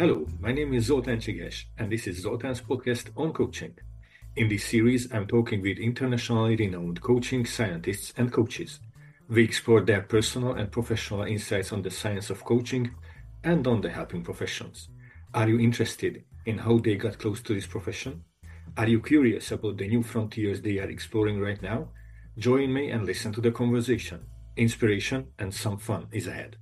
Hello, my name is Zoltán Csigás, and this is Zoltán's podcast on coaching. In this series, I'm talking with internationally renowned coaching scientists and coaches. We explore their personal and professional insights on the science of coaching and on the helping professions. Are you interested in how they got close to this profession? Are you curious about the new frontiers they are exploring right now? Join me and listen to the conversation. Inspiration and some fun is ahead.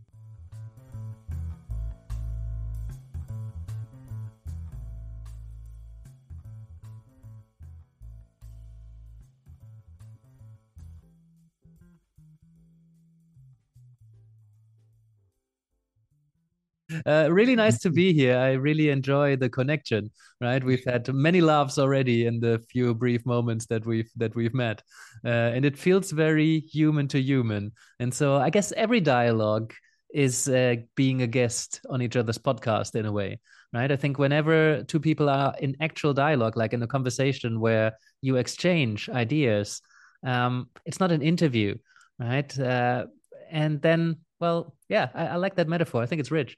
Uh, really nice to be here. I really enjoy the connection. Right, we've had many laughs already in the few brief moments that we've that we've met, uh, and it feels very human to human. And so I guess every dialogue is uh, being a guest on each other's podcast in a way. Right. I think whenever two people are in actual dialogue, like in a conversation where you exchange ideas, um, it's not an interview, right? Uh, and then, well, yeah, I, I like that metaphor. I think it's rich.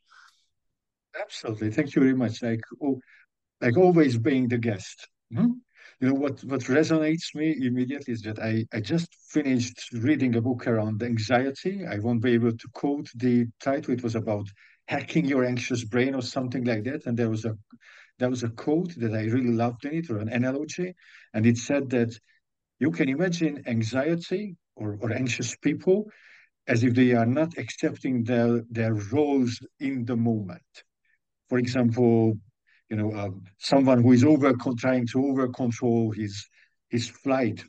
Absolutely. Thank you very much. Like, oh, like always being the guest. Hmm? You know, what, what resonates me immediately is that I, I just finished reading a book around anxiety. I won't be able to quote the title. It was about hacking your anxious brain or something like that. And there was a there was a quote that I really loved in it, or an analogy, and it said that you can imagine anxiety or, or anxious people as if they are not accepting their their roles in the moment for example, you know, uh, someone who is over trying to over control his his flight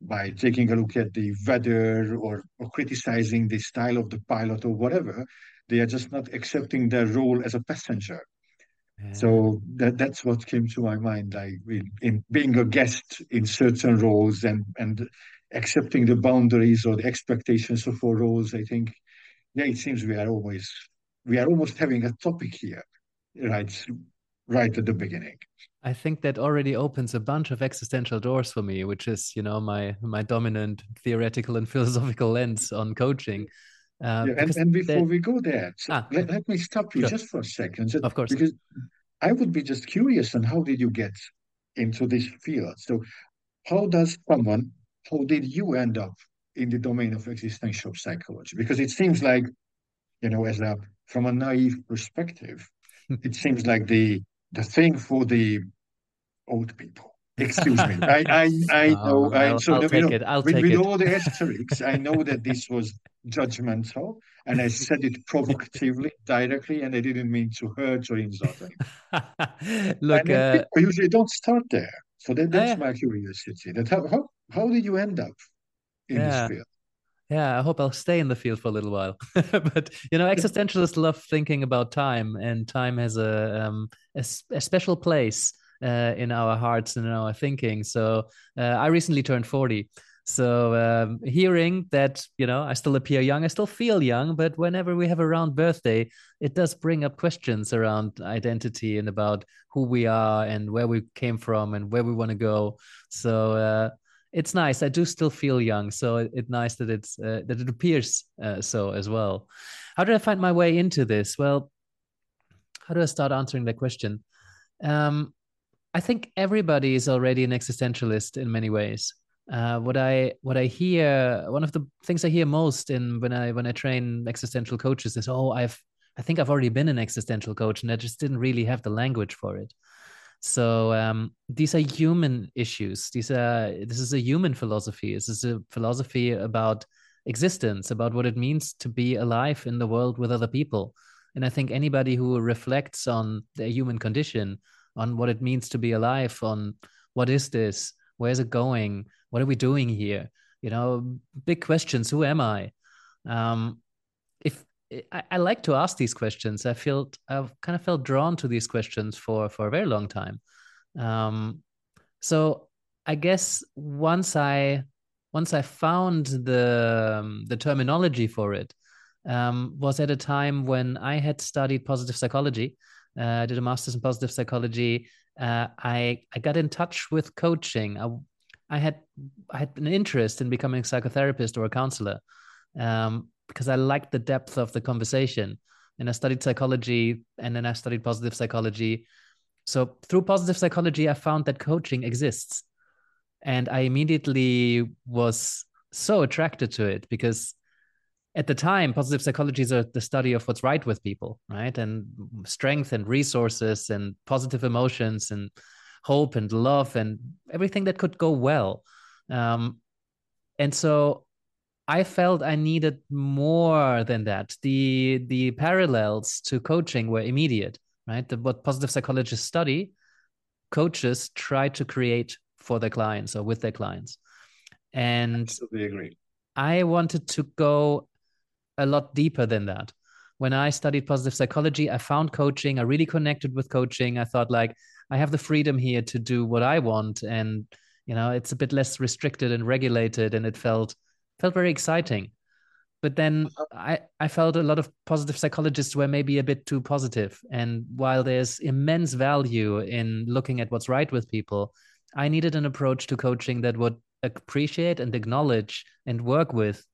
by taking a look at the weather or, or criticizing the style of the pilot or whatever, they are just not accepting their role as a passenger. Yeah. So that that's what came to my mind. Like in, in being a guest in certain roles and and accepting the boundaries or the expectations of our roles. I think, yeah, it seems we are always we are almost having a topic here right right at the beginning. I think that already opens a bunch of existential doors for me which is you know my my dominant theoretical and philosophical lens on coaching. Uh, yeah, and, and before we go there so ah, let, let me stop you sure. just for a second of course. because i would be just curious on how did you get into this field? So how does someone how did you end up in the domain of existential psychology? Because it seems like you know as a from a naive perspective it seems like the the thing for the old people. Excuse me. I I, I know. I, I'll, so I'll take know, it. I'll with, take with it. all the asterisks, I know that this was judgmental, and I said it provocatively, directly, and I didn't mean to hurt or insult anyone. Look, uh, usually don't start there. So that, that's uh, my curiosity. That how, how how did you end up in yeah. this field? Yeah i hope i'll stay in the field for a little while. But you know existentialists love thinking about time and time has a um, a, a, special place uh, in our hearts and in our thinking. So uh, i recently turned 40 so um, hearing that you know i still appear young i still feel young but whenever we have a round birthday it does bring up questions around identity and about who we are and where we came from and where we want to go. So uh, it's nice. I do still feel young, so it, it's nice that it's uh, that it appears uh, so as well. How did I find my way into this? Well, how do I start answering that question? Um, I think everybody is already an existentialist in many ways. Uh, what I what I hear, one of the things I hear most in when I when I train existential coaches is, oh, I've I think I've already been an existential coach, and I just didn't really have the language for it. So um, these are human issues. These are this is a human philosophy. This is a philosophy about existence, about what it means to be alive in the world with other people. And I think anybody who reflects on their human condition, on what it means to be alive, on what is this, where's it going, what are we doing here, you know, big questions. Who am I? Um, I, I, like to ask these questions. I feel I've kind of felt drawn to these questions for for a very long time. Um, so I guess once I once I found the um, the terminology for it um, was at a time when I had studied positive psychology. Uh, I did a master's in positive psychology. Uh, I I got in touch with coaching. I, I had I had an interest in becoming a psychotherapist or a counselor. Um, because I liked the depth of the conversation. and I studied psychology, and then I studied positive psychology. So through positive psychology, I found that coaching exists. And I immediately was so attracted to it because at the time, positive psychology is the study of what's right with people, right? And strength and resources and positive emotions and hope and love and everything that could go well. Um, and so I felt I needed more than that. The the parallels to coaching were immediate, right? The, what positive psychologists study, coaches try to create for their clients or with their clients. And Absolutely agree. I wanted to go a lot deeper than that. When I studied positive psychology, I found coaching. I really connected with coaching. I thought like I have the freedom here to do what I want, and you know it's a bit less restricted and regulated, and it felt felt very exciting. But then uh-huh. I I felt a lot of positive psychologists were maybe a bit too positive. and while there's immense value in looking at what's right with people, I needed an approach to coaching that would appreciate and acknowledge and work with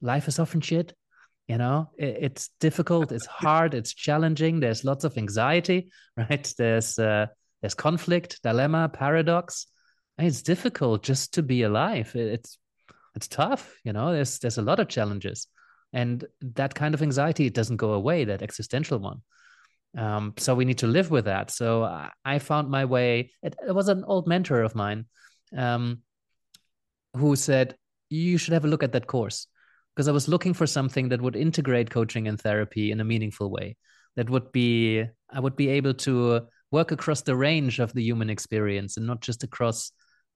life is often shit you know it, it's difficult it's hard it's challenging there's lots of anxiety right there's uh, there's conflict dilemma paradox it's difficult just to be alive it's it's tough you know there's there's a lot of challenges and that kind of anxiety doesn't go away that existential one um, so we need to live with that so i, I found my way it, it, was an old mentor of mine um, who said you should have a look at that course because I was looking for something that would integrate coaching and therapy in a meaningful way. That would be I would be able to work across the range of the human experience and not just across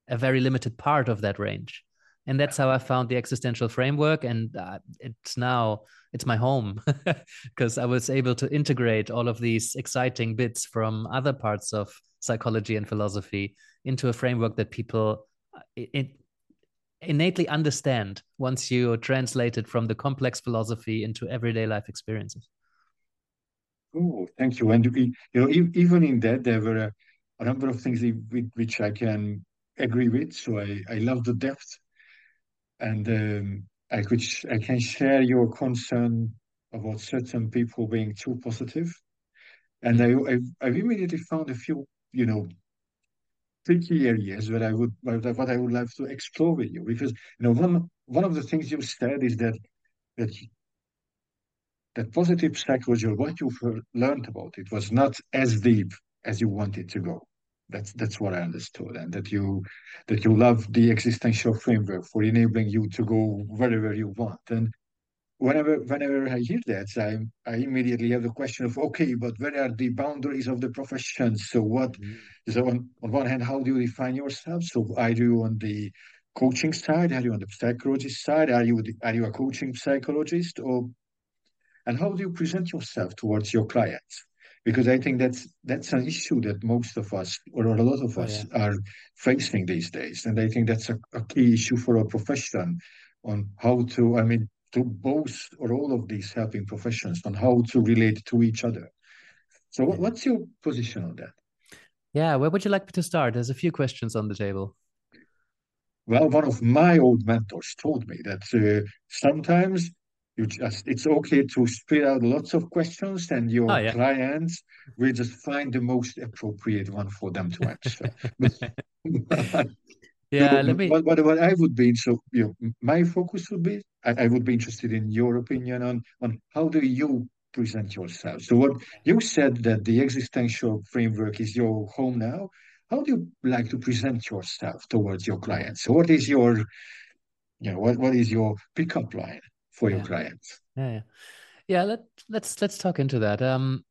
a very limited part of that range. And that's how I found the existential framework, and uh, it's now it's my home because I was able to integrate all of these exciting bits from other parts of psychology and philosophy into a framework that people uh, it, innately understand once you translate it from the complex philosophy into everyday life experiences. Oh, thank you. And you know, even in that, there were a, number of things which I can agree with. So I, I love the depth, and um, I could I can share your concern about certain people being too positive, and I I've, I've immediately found a few you know tricky areas where I would what I would like to explore with you because you know one one of the things you said is that that that positive psychology or what you've learned about it was not as deep as you wanted to go. That's that's what I understood, and that you that you love the existential framework for enabling you to go wherever you want. And whenever whenever I hear that, I I immediately have the question of okay, but where are the boundaries of the profession? So what? Mm-hmm. So on, on one hand, how do you define yourself? So are you on the coaching side? Are you on the psychologist side? Are you are you a coaching psychologist? Or and how do you present yourself towards your clients? Because I think that's that's an issue that most of us or a lot of oh, us yeah. are facing these days, and I think that's a, a key issue for our profession on how to. I mean, to both or all of these helping professions on how to relate to each other. So, what, what's your position on that? Yeah, where would you like me to start? There's a few questions on the table. Well, one of my old mentors told me that uh, sometimes you just it's okay to spit out lots of questions, and your oh, yeah. clients will just find the most appropriate one for them to answer. yeah, let me. What, what, what I would be so you know, my focus would be I, I would be interested in your opinion on on how do you present yourself. So what you said that the existential framework is your home now. How do you like to present yourself towards your clients? So what is your you know what, what is your pickup line for your clients? Yeah, yeah. Yeah, let let's let's talk into that. Um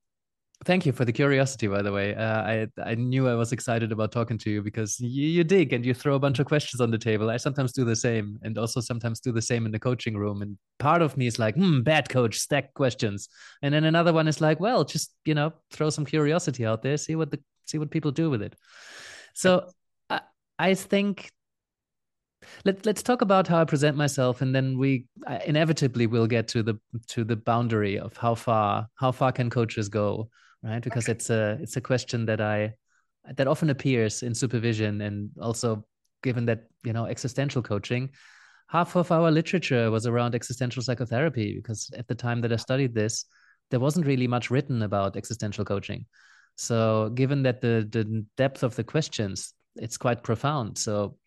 Thank you for the curiosity, by the way. Uh, I I knew I was excited about talking to you because you, you dig and you throw a bunch of questions on the table. I sometimes do the same, and also sometimes do the same in the coaching room. And part of me is like, "Hmm, bad coach, stack questions," and then another one is like, "Well, just you know, throw some curiosity out there, see what the see what people do with it." So I I think let, let's talk about how I present myself, and then we uh, inevitably will get to the to the boundary of how far how far can coaches go right? Because okay. it's a it's a question that I that often appears in supervision, and also given that you know existential coaching, half of our literature was around existential psychotherapy. Because at the time that I studied this, there wasn't really much written about existential coaching. So given that the the depth of the questions, it's quite profound. So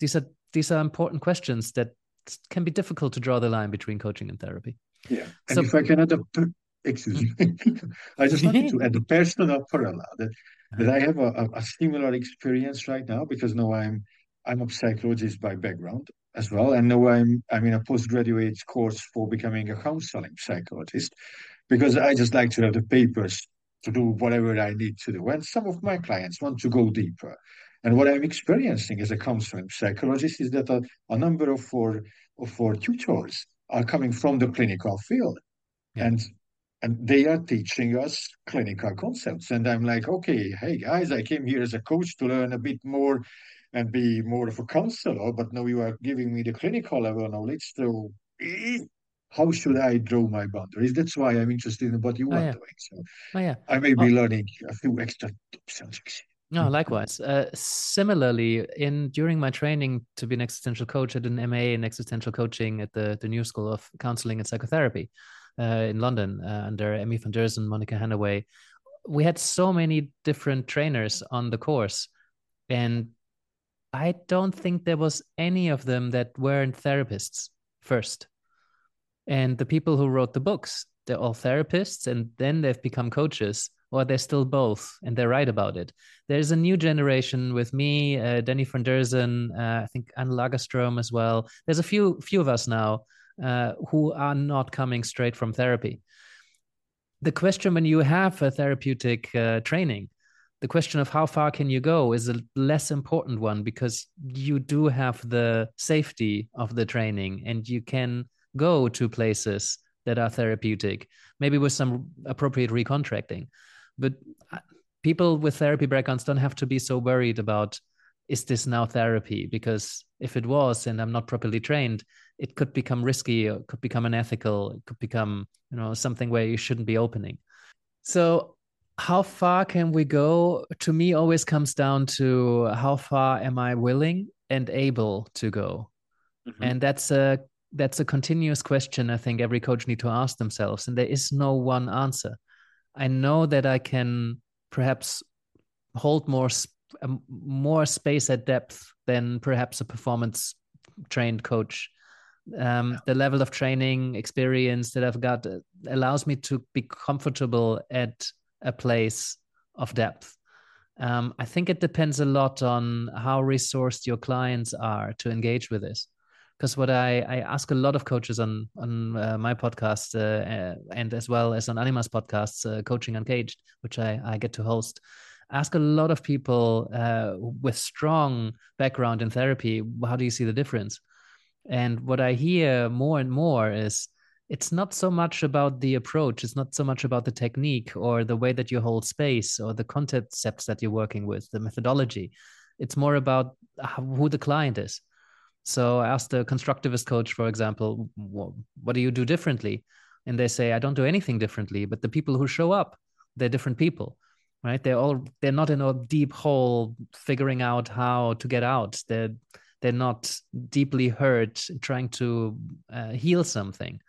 these are these are important questions that can be difficult to draw the line between coaching and therapy. Yeah. And so, if I can add a excuse me, I just wanted to add a personal parallel that that I have a, a, similar experience right now because now I'm I'm a psychologist by background as well, and now I'm I'm in a postgraduate course for becoming a counseling psychologist because I just like to have the papers to do whatever I need to do. And some of my clients want to go deeper. And what I'm experiencing as a counseling psychologist is that a, a number of our, of our tutors are coming from the clinical field. Yeah. And and they are teaching us clinical concepts. And I'm like, okay, hey guys, I came here as a coach to learn a bit more and be more of a counselor, but now you are giving me the clinical level knowledge. So how should I draw my boundaries? That's why I'm interested in what you oh, are yeah. doing. So oh, yeah. I may be oh. learning a few extra tips and tricks. No, likewise. Uh, similarly, in during my training to be an existential coach, I did an MA in existential coaching at the, the New School of Counseling and Psychotherapy uh, in London uh, under Emmy van Deurzen, Monica Hanaway. We had so many different trainers on the course, and I don't think there was any of them that weren't therapists first. And the people who wrote the books, they're all therapists and then they've become coaches or they're still both and they're right about it. There's a new generation with me, uh, Danny van Deurzen, uh, I think Anne Lagerstrom as well. There's a few few of us now uh, who are not coming straight from therapy. The question when you have a therapeutic uh, training, the question of how far can you go is a less important one because you do have the safety of the training and you can go to places that are therapeutic, maybe with some appropriate recontracting. But uh, people with therapy backgrounds don't have to be so worried about is this now therapy? Because if it was and I'm not properly trained, it could become risky, it could become unethical, it could become, you know, something where you shouldn't be opening. So how far can we go to me always comes down to how far am i willing and able to go mm-hmm. and that's a that's a continuous question I think every coach need to ask themselves, and there is no one answer. I know that I can perhaps hold more um, more space at depth than perhaps a performance trained coach. Um, the level of training experience that I've got uh, allows me to be comfortable at a place of depth. Um, I think it depends a lot on how resourced your clients are to engage with this because what I, I ask a lot of coaches on on uh, my podcast uh, and as well as on Animas podcasts, uh, Coaching Uncaged, which I, I get to host, ask a lot of people uh, with strong background in therapy, how do you see the difference? And what I hear more and more is it's not so much about the approach, it's not so much about the technique or the way that you hold space or the concepts that you're working with, the methodology. It's more about who the client is so I asked the constructivist coach, for example, what do you do differently? And they say, I don't do anything differently, but the people who show up, they're different people, right? They're all, they're not in a deep hole figuring out how to get out. They're, they're not deeply hurt trying to uh, heal something.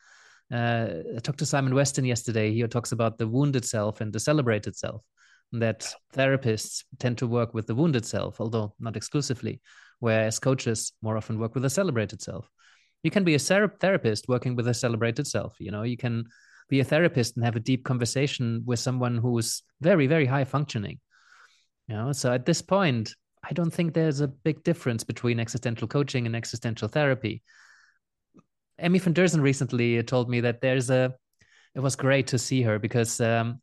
Uh, I talked to Simon Western yesterday. He talks about the wounded self and the celebrated self. That therapists tend to work with the wounded self, although not exclusively whereas coaches more often work with a celebrated self. You can be a therapist working with a celebrated self. You know, you can be a therapist and have a deep conversation with someone who's very, very high functioning. You know, so at this point, I don't think there's a big difference between existential coaching and existential therapy. Emmy van Deurzen recently told me that there's a, it was great to see her because um,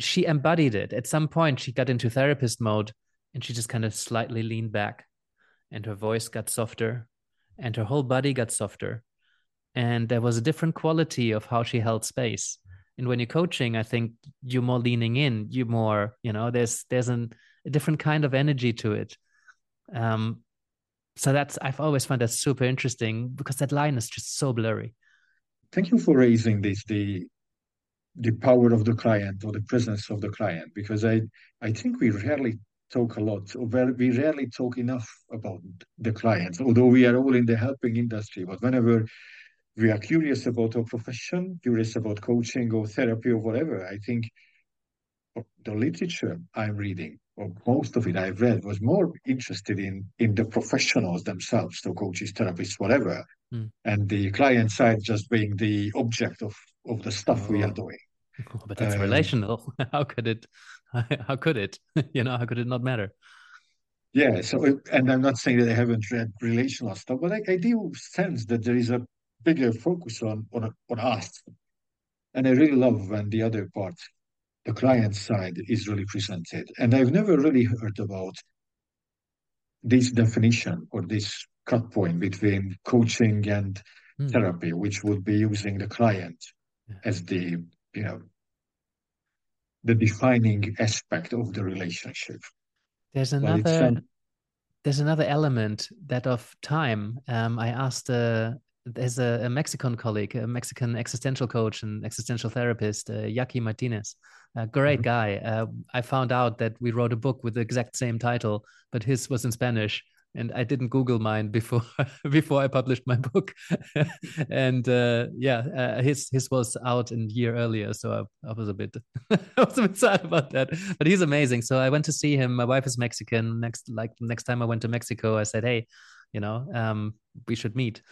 she embodied it. At some point, she got into therapist mode and she just kind of slightly leaned back and her voice got softer and her whole body got softer. And there was a different quality of how she held space. And when you're coaching i think you're more leaning in you're more you know there's there's an, a different kind of energy to it. Um so that's i've always found that super interesting because that line is just so blurry. Thank you for raising this the the power of the client or the presence of the client because i i think we rarely talk a lot, or we rarely talk enough about the clients, although we are all in the helping industry. But whenever we are curious about our profession, curious about coaching or therapy or whatever, I think the literature I'm reading, or most of it I've read, was more interested in in the professionals themselves, so coaches, therapists, whatever, mm. and the client side just being the object of of the stuff oh. we are oh. doing. Oh, but that's um, relational. How could it? How could it? You know, how could it not matter? Yeah. So, and I'm not saying that I haven't read relational stuff, but I, I do sense that there is a bigger focus on on on us, and I really love when the other part the client side is really presented. And I've never really heard about this definition or this cut point between coaching and mm. therapy, which would be using the client yeah. as the, you know, the defining aspect of the relationship. There's another there's another element that of time. Um, I asked uh, there's a, a, Mexican colleague, a Mexican existential coach and existential therapist, uh, Yaqui Martinez. A great mm-hmm. guy. Uh, I found out that we wrote a book with the exact same title, but his was in Spanish, and I didn't Google mine before before I published my book. and uh, yeah, uh, his his was out a year earlier, so I, I was a bit I was a bit sad about that. But he's amazing. So I went to see him. My wife is Mexican. Next like next time I went to Mexico, I said, hey, you know, um, we should meet.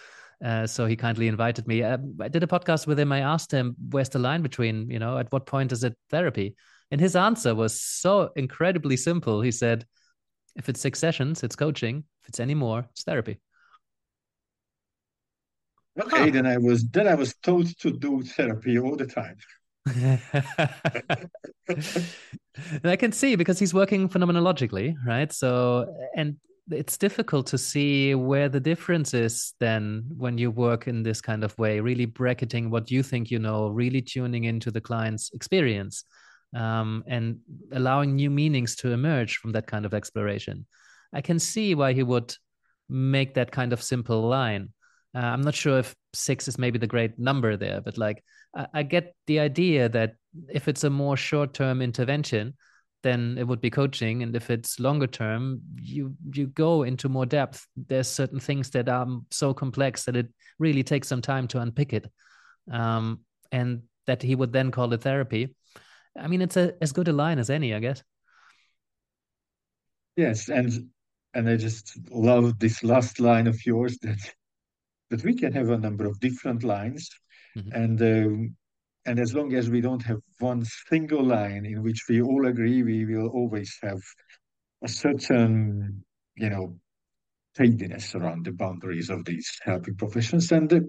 Uh, so he kindly invited me. Uh, I did a podcast with him. I asked him, "Where's the line between you know? At what point is it therapy?" And his answer was so incredibly simple. He said, "If it's six sessions, it's coaching. If it's any more, it's therapy." Okay, huh. then I was then I was told to do therapy all the time. and I can see because he's working phenomenologically, right? So, and it's difficult to see where the difference is then when you work in this kind of way really bracketing what you think you know really tuning into the client's experience um, and allowing new meanings to emerge from that kind of exploration. I can see why he would make that kind of simple line. Uh, i'm not sure if six is maybe the great number there but like I, I get the idea that if it's a more short-term intervention then it would be coaching and if it's longer term you you go into more depth. There's certain things that are so complex that it really takes some time to unpick it. Um, and that he would then call it therapy i mean it's a, as good a line as any i guess yes and and i just love this last line of yours that that we can have a number of different lines mm-hmm. and um, and as long as we don't have one single line in which we all agree, we will always have a certain, you know, tidiness around the boundaries of these helping professions. And, uh,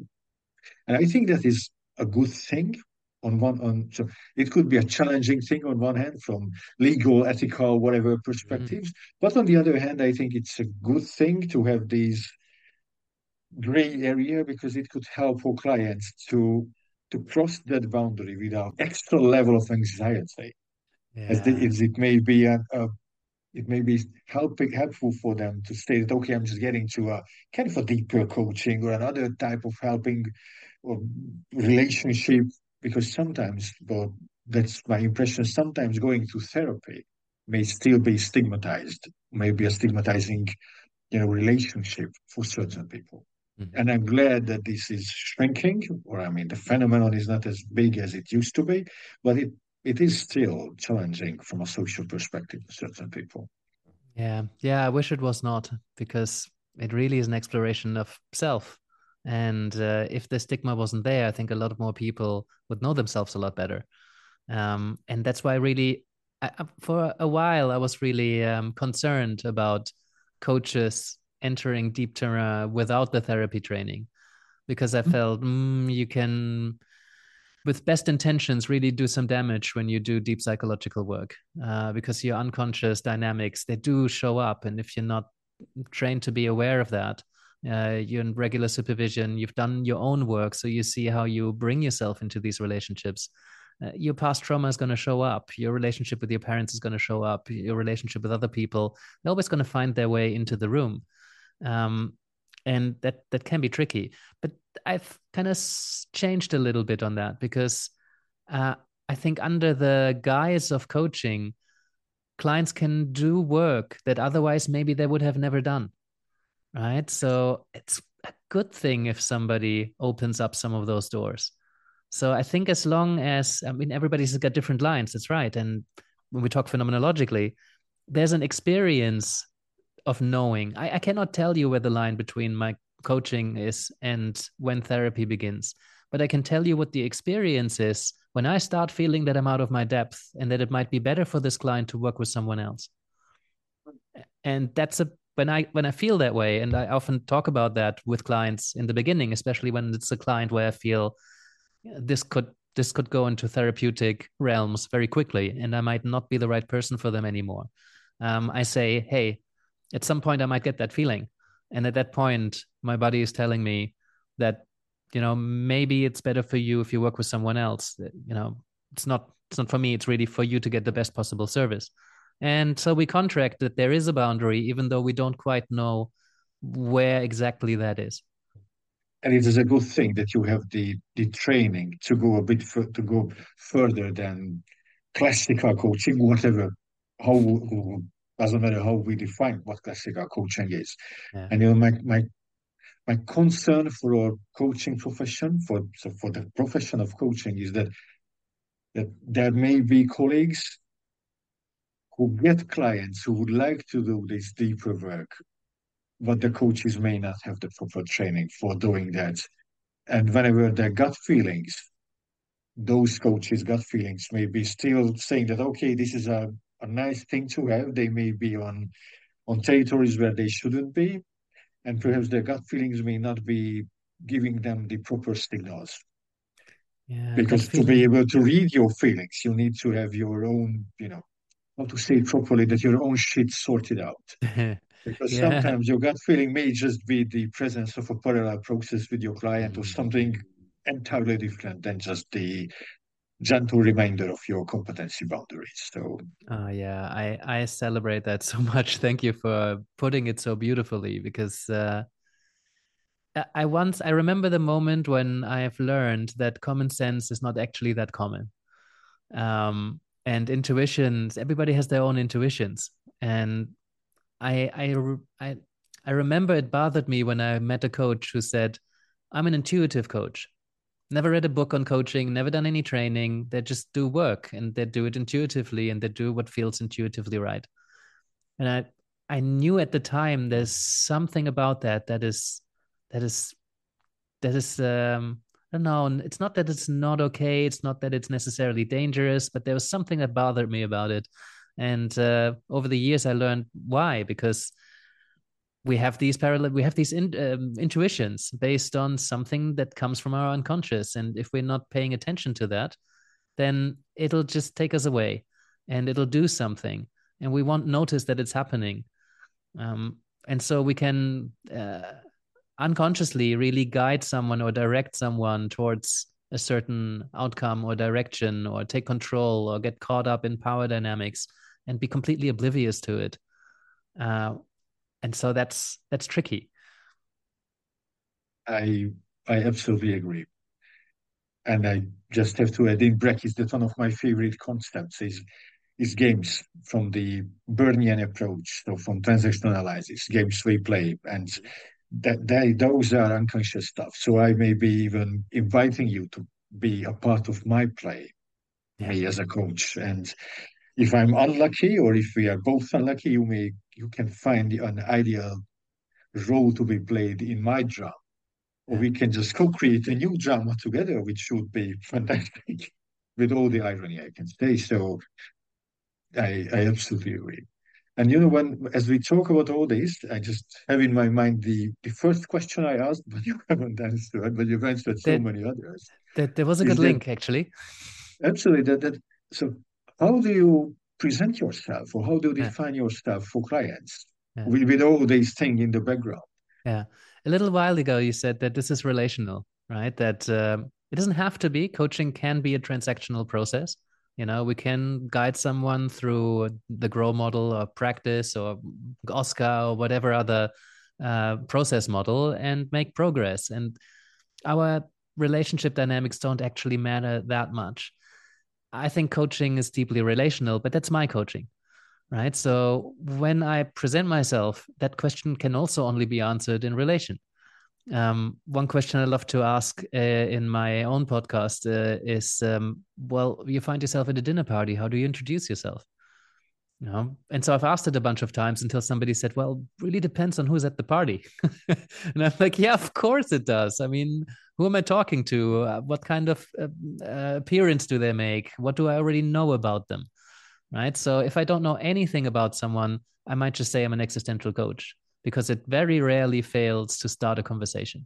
and I think that is a good thing on one on so it could be a challenging thing on one hand from legal ethical whatever perspectives mm. but on the other hand i think it's a good thing to have these gray area because it could help our clients to to cross that boundary without extra level of anxiety. Yeah. As, the, as it may be a, a, it may be helping helpful for them to say that okay, I'm just getting to a kind of a deeper coaching or another type of helping or relationship because sometimes, but that's my impression. Sometimes going to therapy may still be stigmatized, maybe a stigmatizing, you know, relationship for certain people. Mm-hmm. And I'm glad that this is shrinking, or I mean, the phenomenon is not as big as it used to be, but it, it is still challenging from a social perspective for certain people. Yeah, yeah, I wish it was not because it really is an exploration of self. And uh, if the stigma wasn't there, I think a lot more people would know themselves a lot better. Um, and that's why, really, I, for a while, I was really um, concerned about coaches entering deep terrain without the therapy training because I mm-hmm. felt mm, you can, with best intentions, really do some damage when you do deep psychological work uh, because your unconscious dynamics they do show up, and if you're not trained to be aware of that, uh, you're in regular supervision, you've done your own work, so you see how you bring yourself into these relationships. Uh, your past trauma is going to show up. Your relationship with your parents is going to show up. Your relationship with other people, they're always going to find their way into the room um, and that that can be tricky. But I've kind of changed a little bit on that because uh, I think under the guise of coaching, clients can do work that otherwise maybe they would have never done. Right. So it's a good thing if somebody opens up some of those doors. So I think as long as I mean everybody's got different lines, that's right. And when we talk phenomenologically, there's an experience of knowing. I, I cannot tell you where the line between my coaching is and when therapy begins, but I can tell you what the experience is when I start feeling that I'm out of my depth and that it might be better for this client to work with someone else. And that's a when I when I feel that way, and I often talk about that with clients in the beginning, especially when it's a client where I feel this could this could go into therapeutic realms very quickly, and I might not be the right person for them anymore. Um, I say, hey, at some point I might get that feeling, and at that point, my body is telling me that you know maybe it's better for you if you work with someone else. You know, it's not it's not for me. It's really for you to get the best possible service. And so we contract that there is a boundary, even though we don't quite know where exactly that is. And it is a good thing that you have the the training to go a bit to go further than classical coaching, whatever. How doesn't matter how we define what classical coaching is. Yeah. And you know, my my my concern for our coaching profession, for so for the profession of coaching, is that that there may be colleagues who get clients who would like to do this deeper work, but the coaches may not have the proper training for doing that. And whenever their gut feelings, those coaches' gut feelings may be still saying that, okay, this is a, a nice thing to have. They may be on, on territories where they shouldn't be. And perhaps their gut feelings may not be giving them the proper signals. Yeah, because to be able to read your feelings, you need to have your own, you know, how to say it properly, that your own shit sorted out. because yeah. sometimes your gut feeling may just be the presence of a parallel process with your client or something entirely different than just the gentle reminder of your competency boundaries. So, uh, yeah, I I celebrate that so much. Thank you for putting it so beautifully because. Uh, I once I remember the moment when I have learned that common sense is not actually that common. Um, and intuitions everybody has their own intuitions. And I, I i i remember it bothered me when i met a coach who said i'm an intuitive coach. Never read a book on coaching never done any training. They just do work and they do it intuitively and they do what feels intuitively right. And i i knew at the time there's something about that that is that is that is um don't know. It's not that it's not okay. It's not that it's necessarily dangerous, but there was something that bothered me about it. And uh, over the years, I learned why because we have these parallel, we have these in, um, intuitions based on something that comes from our unconscious. And if we're not paying attention to that, then it'll just take us away, and it'll do something, and we won't notice that it's happening. Um, and so we can. Uh, unconsciously really guide someone or direct someone towards a certain outcome or direction or take control or get caught up in power dynamics and be completely oblivious to it uh, and so that's that's tricky i i absolutely agree and i just have to add in brackets that one of my favorite concepts is is games from the Bernian approach, so from transactional analysis, games we play. And that they those are unconscious stuff. So I may be even inviting you to be a part of my play, me as a coach. And if I'm unlucky, or if we are both unlucky, you may you can find an ideal role to be played in my drama. Or we can just co-create a new drama together, which should be fantastic, with all the irony I can say. So I, I absolutely agree. And you know, when as we talk about all this, I just have in my mind the the first question I asked, but you haven't answered, but you've answered so many others. That there was a good link, actually. Absolutely. That that so how do you present yourself or how do you define yeah. yourself for clients yeah. with, with all these things in the background? Yeah. A little while ago you said that this is relational, right? That um, it doesn't have to be. Coaching can be a transactional process you know we can guide someone through the grow model or practice or OSKAR or whatever other uh, process model and make progress. And our relationship dynamics don't actually matter that much. I think coaching is deeply relational but that's my coaching right? So when i present myself that question can also only be answered in relation Um, one question I love to ask uh, in my own podcast uh, is, um, well, you find yourself at a dinner party. How do you introduce yourself? You know, and so I've asked it a bunch of times until somebody said, "Well, really depends on who's at the party." and I'm like, "Yeah, of course it does. I mean, who am I talking to? Uh, what kind of uh, uh, appearance do they make? What do I already know about them?" Right. So if I don't know anything about someone, I might just say I'm an existential coach because it very rarely fails to start a conversation.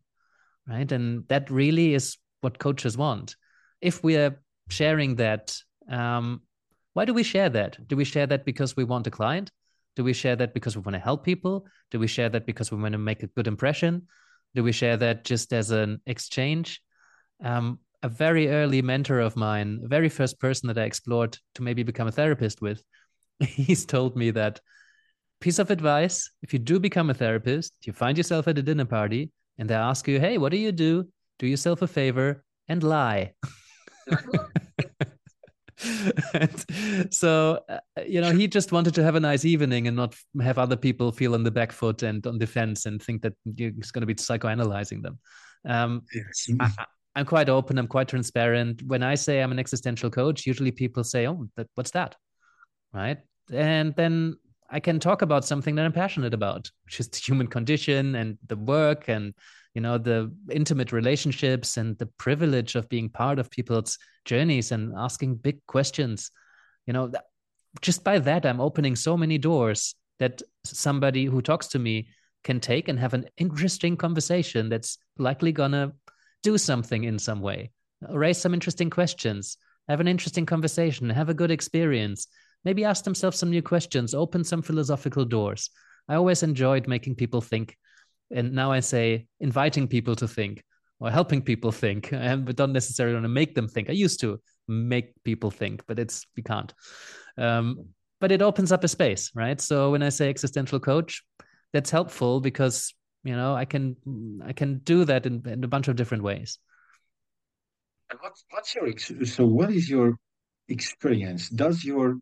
Right. And that really is what coaches want. If we are sharing that um, why do we share that? Do we share that because we want a client? Do we share that because we want to help people? Do we share that because we want to make a good impression? Do we share that just as an exchange? Um, a very early mentor of mine, very first person that I explored to maybe become a therapist with, he's told me that piece of advice if you do become a therapist, you find yourself at a dinner party and they ask you, hey, what do you do? Do yourself a favor and lie. and so uh, you know he just wanted to have a nice evening and not have other people feel on the back foot and on defense and think that he's going to be psychoanalyzing them um, yes. I, am quite open i'm quite transparent when i say i'm an existential coach usually people say oh that, what's that right and then i can talk about something that i'm passionate about which is the human condition and the work and you know the intimate relationships and the privilege of being part of people's journeys and asking big questions. You know just by that i'm opening so many doors that somebody who talks to me can take and have an interesting conversation that's likely gonna do something in some way raise some interesting questions have an interesting conversation have a good experience maybe ask themselves some new questions open some philosophical doors i always enjoyed making people think and now I say inviting people to think or helping people think, but don't necessarily want to make them think. I used to make people think, but it's we can't. Um, but it opens up a space, right? So when I say existential coach, that's helpful because you know I can I can do that in, in a bunch of different ways. And what's your so what is your experience? Does your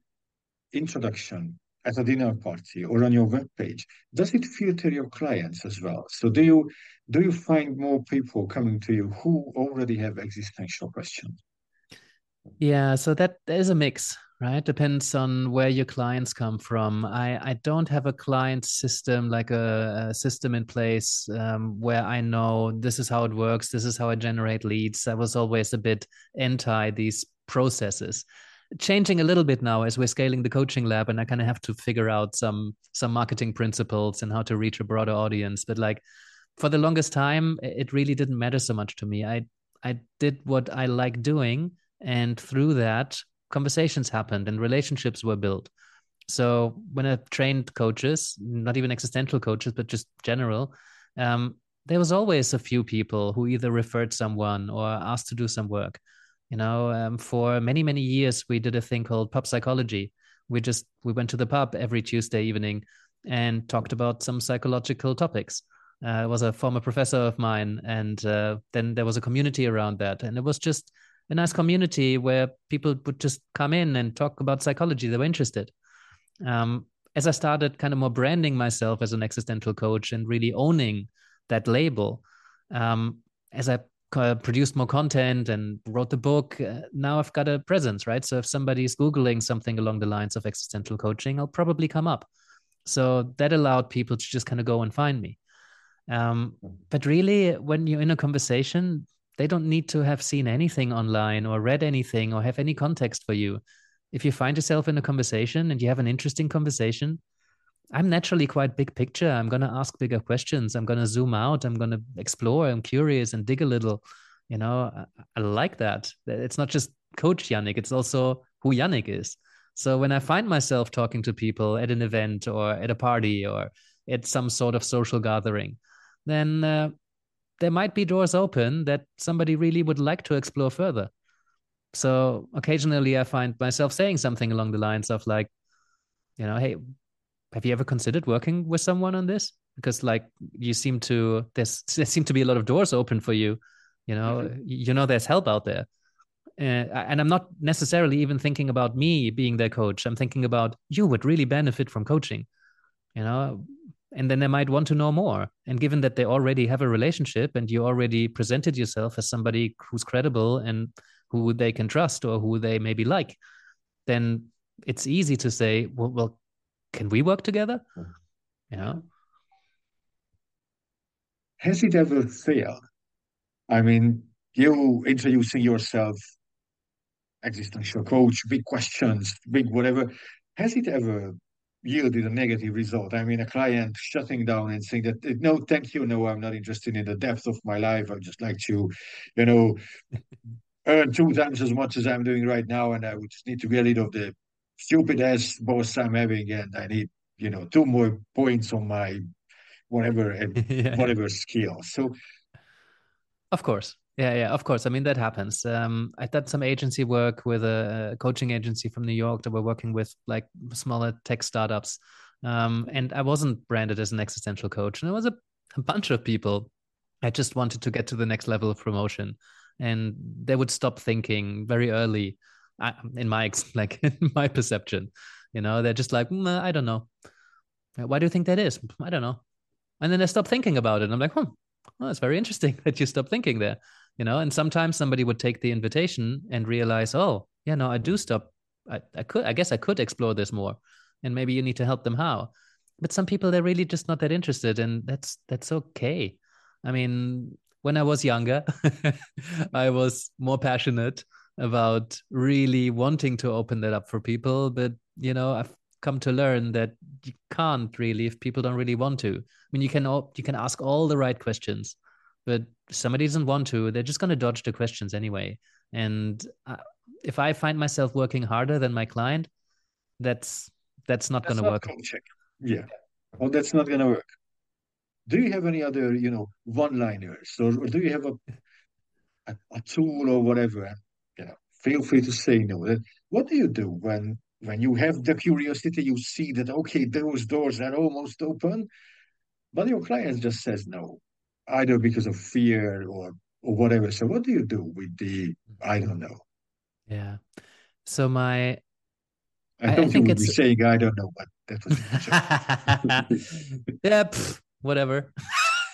introduction at a dinner party or on your web page does it filter your clients as well? So do you do you find more people coming to you who already have existential questions? Yeah so that is a mix right? Depends on where your clients come from. I i don't have a client system like a, a system in place um, where i know this is how it works this is how i generate leads. I was always a bit anti these processes changing a little bit now as we're scaling the coaching lab and i kind of have to figure out some some marketing principles and how to reach a broader audience. But like for the longest time it really didn't matter so much to me. I i did what i like doing and through that conversations happened and relationships were built. So when i trained coaches not even existential coaches but just general um, there was always a few people who either referred someone or asked to do some work you know um, for many many years we did a thing called pub psychology. We just we went to the pub every tuesday evening and talked about some psychological topics. Uh, was a former professor of mine and uh, then there was a community around that. And it was just a nice community where people would just come in and talk about psychology. They were interested. Um, as i started kind of more branding myself as an existential coach and really owning that label um, as i produced more content and wrote the book, uh, now I've got a presence, right? So if somebody's Googling something along the lines of existential coaching, I'll probably come up. So that allowed people to just kind of go and find me. Um, but really, when you're in a conversation, they don't need to have seen anything online or read anything or have any context for you. If you find yourself in a conversation and you have an interesting conversation, I'm naturally quite big picture. I'm going to ask bigger questions. I'm going to zoom out. I'm going to explore. I'm curious and dig a little. You know, I, I like that. It's not just Coach Yannick, it's also who Yannick is. So when I find myself talking to people at an event or at a party or at some sort of social gathering, then uh, there might be doors open that somebody really would like to explore further. So occasionally I find myself saying something along the lines of like, you know, hey, have you ever considered working with someone on this? Because like you seem to there's there seem to be a lot of doors open for you. You know, mm-hmm. you know there's help out there. Uh, and I'm not necessarily even thinking about me being their coach. I'm thinking about you would really benefit from coaching. You know, and then they might want to know more and given that they already have a relationship and you already presented yourself as somebody who's credible and who they can trust or who they maybe like then it's easy to say well, well can we work together? Hmm. You know has it ever failed? I mean you introducing yourself existential coach big questions big whatever has it ever yielded a negative result. I mean, a client shutting down and saying that, no, thank you, no, I'm not interested in the depth of my life. I'd just like to, you know, earn two times as much as I'm doing right now, and I would just need to get rid of the stupid ass boss I'm having, and I need, you know, two more points on my whatever yeah. whatever skill. So, of course, yeah, yeah, of course. I mean, that happens. Um, I did some agency work with a, coaching agency from New York that were working with like smaller tech startups. Um, and I wasn't branded as an existential coach. And there was a, a bunch of people I just wanted to get to the next level of promotion. And they would stop thinking very early, in my like in my perception. You know, they're just like, mm, I don't know. Why do you think that is? I don't know. And then i stop thinking about it. And I'm like, hmm, well, it's very interesting that you stop thinking there you know and sometimes somebody would take the invitation and realize oh yeah no i do stop I, I could i guess i could explore this more and maybe you need to help them how but some people they're really just not that interested and that's that's okay i mean when i was younger i was more passionate about really wanting to open that up for people but you know i've come to learn that you can't really if people don't really want to. I mean you can you can ask all the right questions but somebody doesn't want to they're just going to dodge the questions anyway. And uh, if i find myself working harder than my client that's that's not going to work. check. yeah. Well that's not going to work. Do you have any other you know one liners or, or, do you have a, a, a tool or whatever you know feel free to say no what do you do when when you have the curiosity you see that okay those doors are almost open but your client just says no either because of fear or or whatever. So what do you do with the I don't know? Yeah. So my I thought I you would be saying I don't know, but that was yeah, pff, whatever.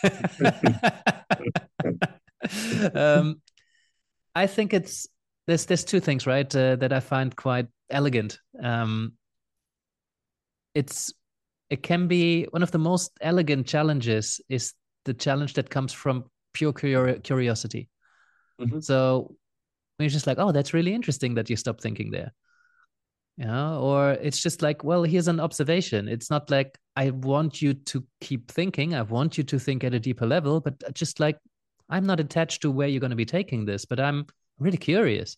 um, I think it's there's there's two things right uh, that I find quite elegant. Um, it's it can be one of the most elegant challenges is the challenge that comes from pure curiosity. Mm-hmm. So when you're just like, oh, that's really interesting that you stop thinking there. You know, or it's just like, well, here's an observation. It's not like I want you to keep thinking. I want you to think at a deeper level, but just like I'm not attached to where you're going to be taking this, but I'm really curious.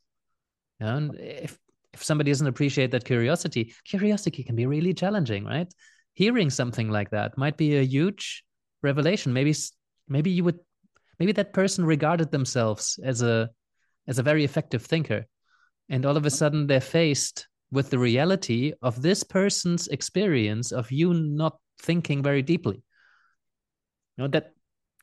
And if if somebody doesn't appreciate that curiosity, curiosity can be really challenging, right? Hearing something like that might be a huge revelation maybe maybe you would maybe that person regarded themselves as a as a very effective thinker and all of a sudden they're faced with the reality of this person's experience of you not thinking very deeply you know that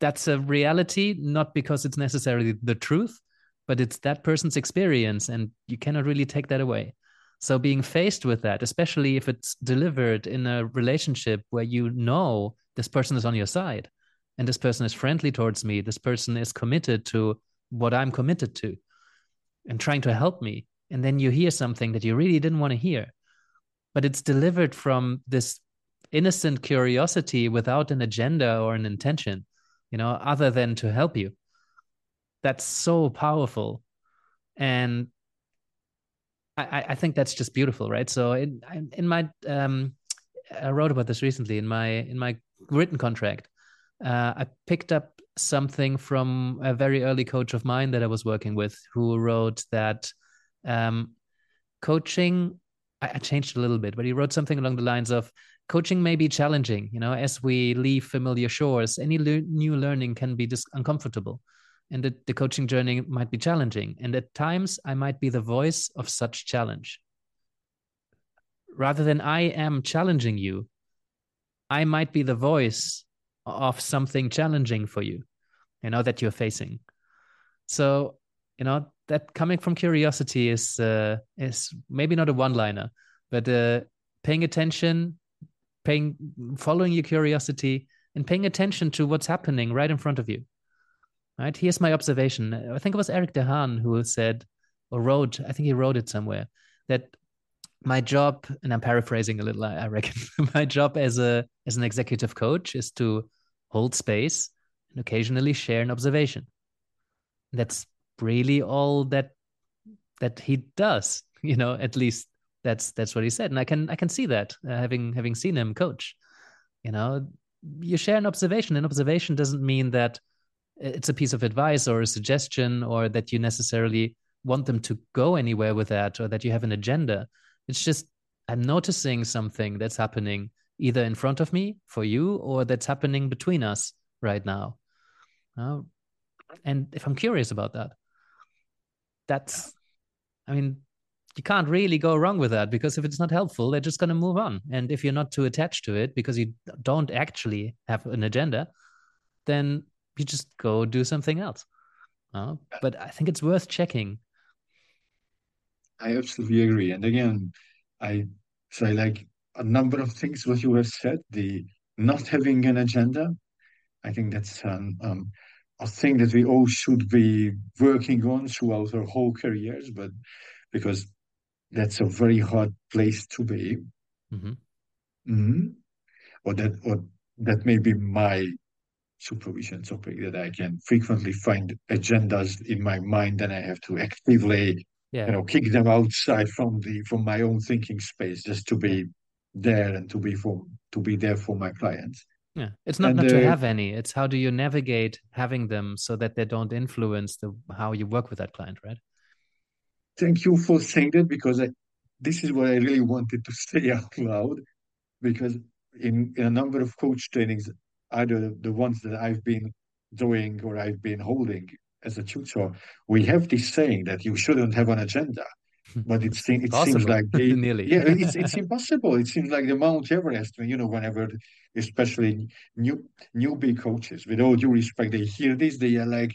that's a reality not because it's necessarily the truth but it's that person's experience and you cannot really take that away. So being faced with that especially if it's delivered in a relationship where you know this person is on your side and this person is friendly towards me this person is committed to what i'm committed to and trying to help me and then you hear something that you really didn't want to hear. But it's delivered from this innocent curiosity without an agenda or an intention you know other than to help you that's so powerful and I, I think that's just beautiful, right? So in in my um, I wrote about this recently in my in my written contract. Uh, I picked up something from a very early coach of mine that I was working with, who wrote that um, coaching. I, I changed a little bit, but he wrote something along the lines of coaching may be challenging. You know, as we leave familiar shores, any le- new learning can be dis- uncomfortable, and the, the coaching journey might be challenging. And at times, I might be the voice of such challenge rather than I am challenging you, I might be the voice of something challenging for you, you know, that you're facing. So, you know, that coming from curiosity is uh, is maybe not a one liner, but uh, paying attention, paying following your curiosity and paying attention to what's happening right in front of you right? Here's my observation. I think it was Erik de Haan who said or wrote i think he wrote it somewhere that my job and i'm paraphrasing a little i reckon my job as a as an executive coach is to hold space and occasionally share an observation. That's really all that that he does you know at least that's that's what he said. And i can i can see that uh, having having seen him coach you know. You share an observation an observation doesn't mean that it's a piece of advice or a suggestion or that you necessarily want them to go anywhere with that or that you have an agenda. It's just i'm noticing something that's happening either in front of me for you or that's happening between us right now. Uh, and if i'm curious about that that's i mean you can't really go wrong with that because if it's not helpful they're just going to move on. And if you're not too attached to it because you don't actually have an agenda then you just go do something else uh, but i think it's worth checking i absolutely agree and again i say like a number of things what you have said the not having an agenda i think that's um, um, a thing that we all should be working on throughout our whole careers but because that's a very hard place to be. Mm-hmm. Mm-hmm. Or that, or that may be my supervision topic that I can frequently find agendas in my mind, and I have to actively, yeah. you know, kick them outside from the from my own thinking space just to be there and to be for to be there for my clients. Yeah, it's not and, not to uh, have any. It's how do you navigate having them so that they don't influence the how you work with that client, right? thank you for saying that because I, this is what I really wanted to say out loud. Because in, in a number of coach trainings, either the ones that I've been doing or I've been holding as a tutor, we have this saying that you shouldn't have an agenda. But it, it seems like they, nearly. yeah, it's it's impossible. It seems like the Mount Everest. You know, whenever, especially new newbie coaches, with all due respect, they hear this, they are like,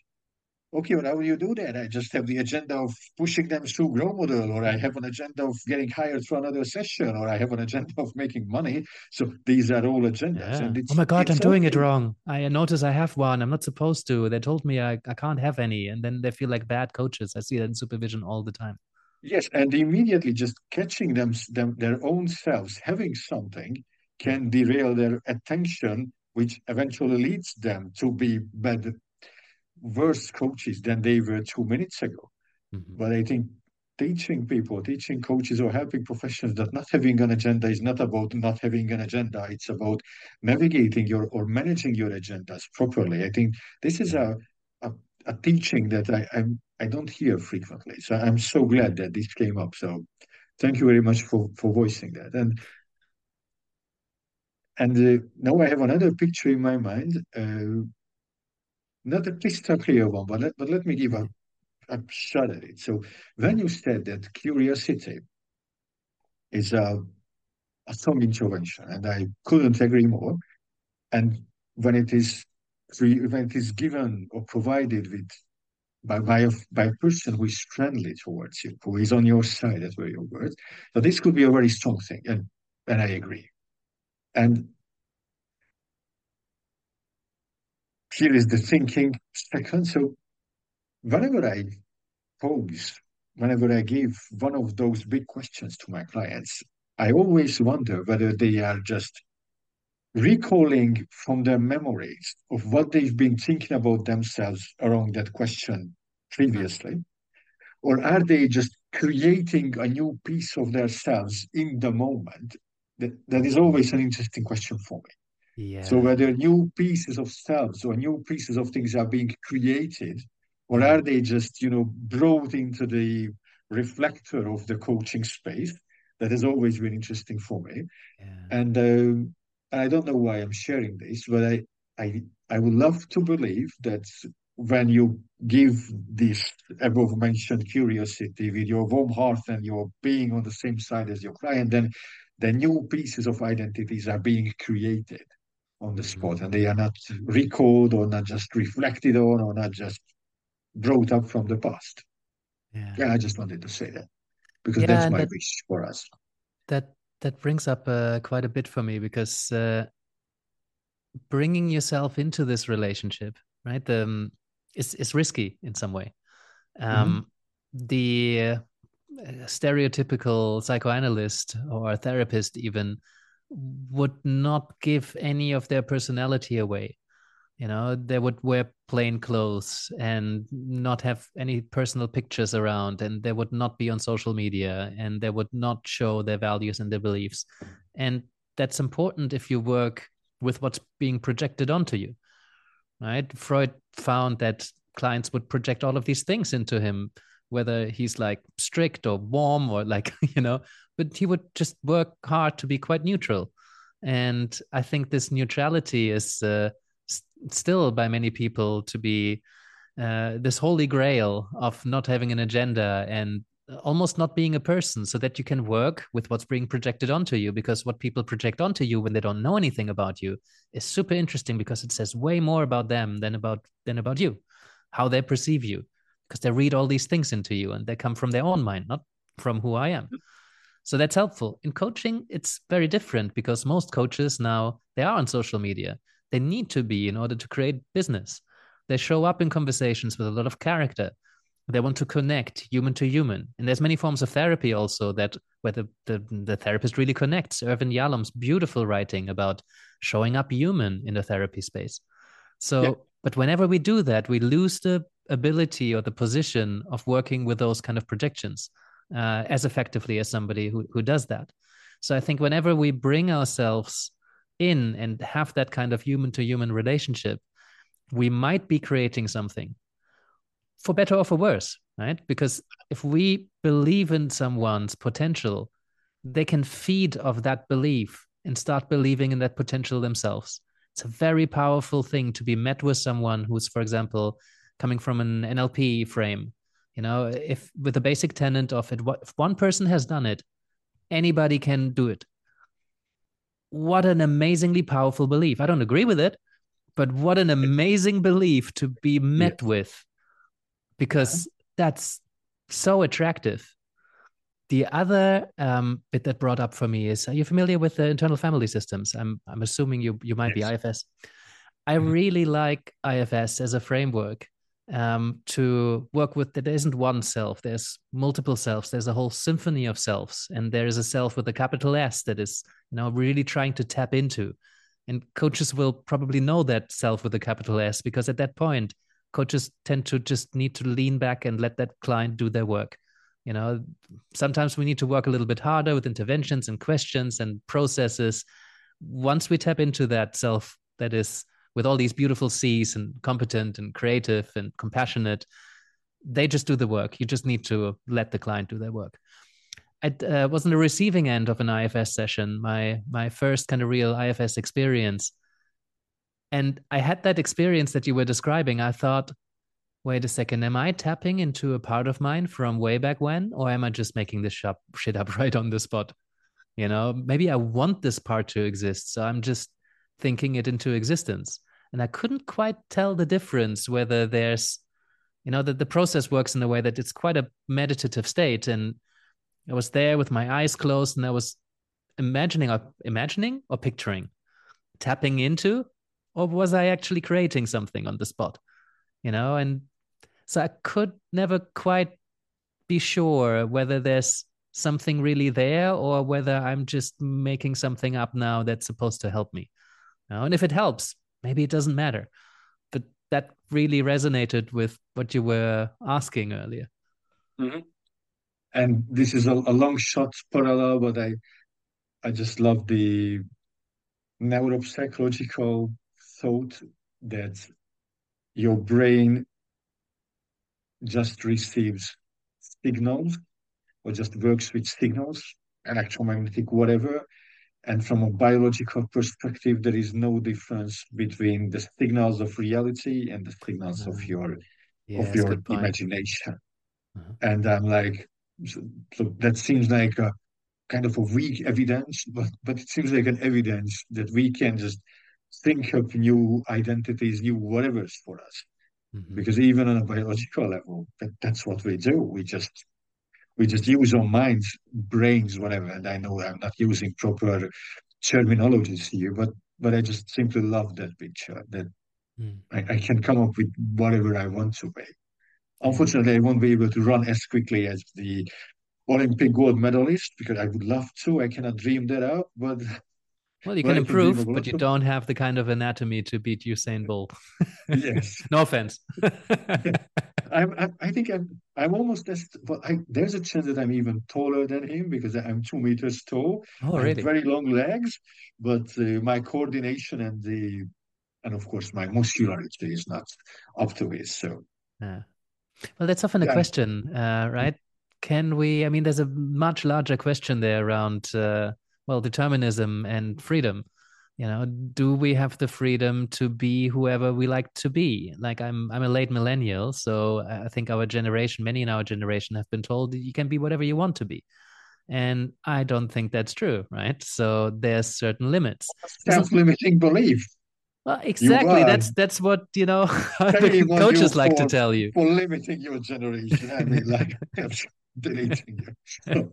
okay, well, how do you do that? I just have the agenda of pushing them through Grow Model, or I have an agenda of getting hired for another session, or I have an agenda of making money. So these are all agendas. Yeah. And oh my God, I'm okay. doing it wrong. I notice I have one. I'm not supposed to. They told me I, I can't have any. And then they feel like bad coaches. I see that in supervision all the time. Yes. And immediately just catching them, them their own selves having something can derail their attention, which eventually leads them to be bad worse coaches than they were two minutes ago. Mm-hmm. But I think teaching people, teaching coaches or helping professionals that not having an agenda is not about not having an agenda. It's about navigating your or managing your agendas properly. I think this is a a, a teaching that I I'm, I don't hear frequently. So I'm so glad that this came up. So thank you very much for for voicing that. And and uh, now I have another picture in my mind. Uh, not a crystal clear one, but let, but let me give a, a shot at it. So when you said that curiosity is a, a strong intervention, and I couldn't agree more, and when it is when it is given or provided with by, by, a, by a person who is friendly towards you, who is on your side, that's where your words. So this could be a very strong thing, and and I agree. And here is the thinking second. So whenever I pose, whenever I give one of those big questions to my clients, I always wonder whether they are just recalling from their memories of what they've been thinking about themselves around that question previously, or are they just creating a new piece of themselves in the moment? That, that is always an interesting question for me. Yeah. So whether new pieces of selves or new pieces of things are being created, or are they just, you know, brought into the reflector of the coaching space? That has always been interesting for me. Yeah. And um, I don't know why I'm sharing this, but I, I, I would love to believe that when you give this above mentioned curiosity with your warm heart and your being on the same side as your client, then the new pieces of identities are being created on the spot mm-hmm. and they are not recalled or not just reflected on or not just brought up from the past. Yeah, yeah I just wanted to say that because yeah, that's my that, wish for us. That that brings up uh, quite a bit for me because uh, bringing yourself into this relationship, right, um, is is risky in some way. Um, mm-hmm. The uh, stereotypical psychoanalyst or therapist even would not give any of their personality away. You know they would wear plain clothes and not have any personal pictures around and they would not be on social media and they would not show their values and their beliefs. And that's important if you work with what's being projected onto you right? Freud found that clients would project all of these things into him whether he's like strict or warm or like you know but he would just work hard to be quite neutral. And i think this neutrality is uh, still by many people to be uh, this holy grail of not having an agenda and almost not being a person so that you can work with what's being projected onto you because what people project onto you when they don't know anything about you is super interesting because it says way more about them than about than about you how they perceive you because they read all these things into you and they come from their own mind not from who i am so that's helpful in coaching it's very different because most coaches now they are on social media they need to be in order to create business. They show up in conversations with a lot of character. They want to connect human to human. And there's many forms of therapy also that where the, the, the therapist really connects. Irvin Yalom's beautiful writing about showing up human in the therapy space. So, yeah. but whenever we do that, we lose the ability or the position of working with those kind of projections uh, as effectively as somebody who, who does that. So I think whenever we bring ourselves in and have that kind of human to human relationship, we might be creating something for better or for worse, right? Because if we believe in someone's potential, they can feed off that belief and start believing in that potential themselves. It's a very powerful thing to be met with someone who's, for example, coming from an NLP frame. You know, if with the basic tenet of it, if one person has done it, anybody can do it what an amazingly powerful belief. I don't agree with it, but what an amazing belief to be met with because that's so attractive. The other um, bit that brought up for me is: Are you familiar with the internal family systems? I'm I'm assuming you you might yes. be IFS. I mm-hmm. really like IFS as a framework um, to work with that there isn't one self there's multiple selves there's a whole symphony of selves and there is a self with a capital s that is you know really trying to tap into. And coaches will probably know that self with a capital s because at that point coaches tend to just need to lean back and let that client do their work. You know sometimes we need to work a little bit harder with interventions and questions and processes. Once we tap into that self that is with all these beautiful C's and competent and creative and compassionate, they just do the work. You just need to let the client do their work. I uh, was on the receiving end of an IFS session, my my first kind of real IFS experience, and I had that experience that you were describing. I thought, wait a second, am I tapping into a part of mine from way back when, or am I just making this shit up right on the spot? You know, maybe I want this part to exist, so I'm just thinking it into existence. And I couldn't quite tell the difference whether there's, you know, that the process works in a way that it's quite a meditative state. And I was there with my eyes closed and I was imagining or imagining or picturing, tapping into, or was I actually creating something on the spot? You know, and so I could never quite be sure whether there's something really there or whether I'm just making something up now that's supposed to help me. Now, and if it helps, maybe it doesn't matter. But that really resonated with what you were asking earlier. Mm-hmm. And this is a, a long shot parallel, but I, I just love the neuropsychological thought that your brain just receives signals or just works with signals, electromagnetic, whatever, and from a biological perspective, there is no difference between the signals of reality and the signals of mm-hmm. your yes, of your imagination. Uh-huh. And I'm like, so, so, that seems like a kind of a weak evidence, but but it seems like an evidence that we can just think of new identities, new whatever's for us. Mm-hmm. Because even on a biological level, that, that's what we do. We just we just use our minds, brains, whatever. And I know I'm not using proper terminologies here, but but I just simply love that picture that mm. I, I, can come up with whatever I want to make. Unfortunately, I won't be able to run as quickly as the Olympic gold medalist because I would love to. I cannot dream that up, but well, you can improve, but you don't have the kind of anatomy to beat Usain Bolt. yes. no offense. I'm, I, I think I'm, I'm almost as, but I, there's a chance that I'm even taller than him because I'm two meters tall. Oh, really? very long legs, but uh, my coordination and the, and of course my muscularity is not up to it. So, yeah. Well, that's often a yeah. question, uh, right? Can we? I mean, there's a much larger question there around. Uh, well determinism and freedom you know do we have the freedom to be whoever we like to be like i'm i'm a late millennial so i think our generation many in our generation have been told you can be whatever you want to be and i don't think that's true right so there's certain limits self-limiting belief well, exactly. That's that's what you know. coaches like for, to tell you for limiting your generation. I mean, like you.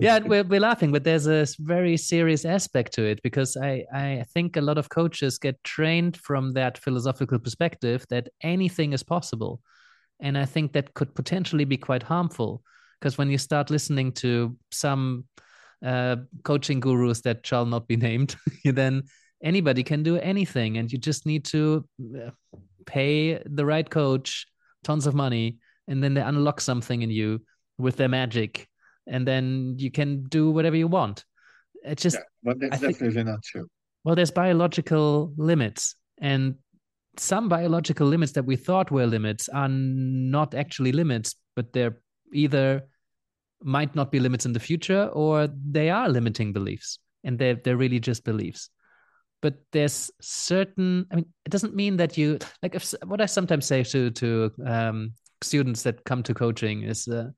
yeah, we're, we're laughing, but there's a very serious aspect to it because I, I think a lot of coaches get trained from that philosophical perspective that anything is possible. And I think that could potentially be quite harmful because when you start listening to some uh, coaching gurus that shall not be named, then anybody can do anything. And you just need to uh, pay the right coach tons of money and then they unlock something in you with their magic, and then you can do whatever you want. It's just, yeah, but that's I definitely think, not true. Well, there's biological limits, and some biological limits that we thought were limits are not actually limits, but they're either might not be limits in the future or they are limiting beliefs and they're, they're really just beliefs but there's certain i mean it doesn't mean that you like if what i sometimes say to to um, students that come to coaching is uh,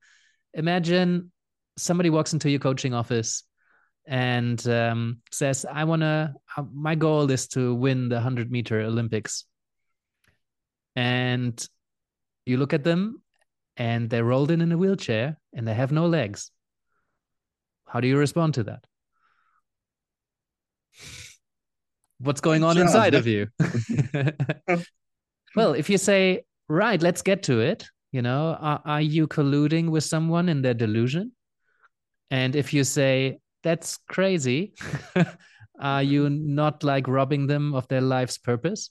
imagine somebody walks into your coaching office and um, says, I want to, uh, my goal is to win the 100 meter Olympics. And you look at them and they're rolled in in a wheelchair and they have no legs. How do you respond to that? What's going on inside of you? well, if you say, right, let's get to it, you know, are, are you colluding with someone in their delusion? And if you say, that's crazy, are you not like robbing them of their life's purpose?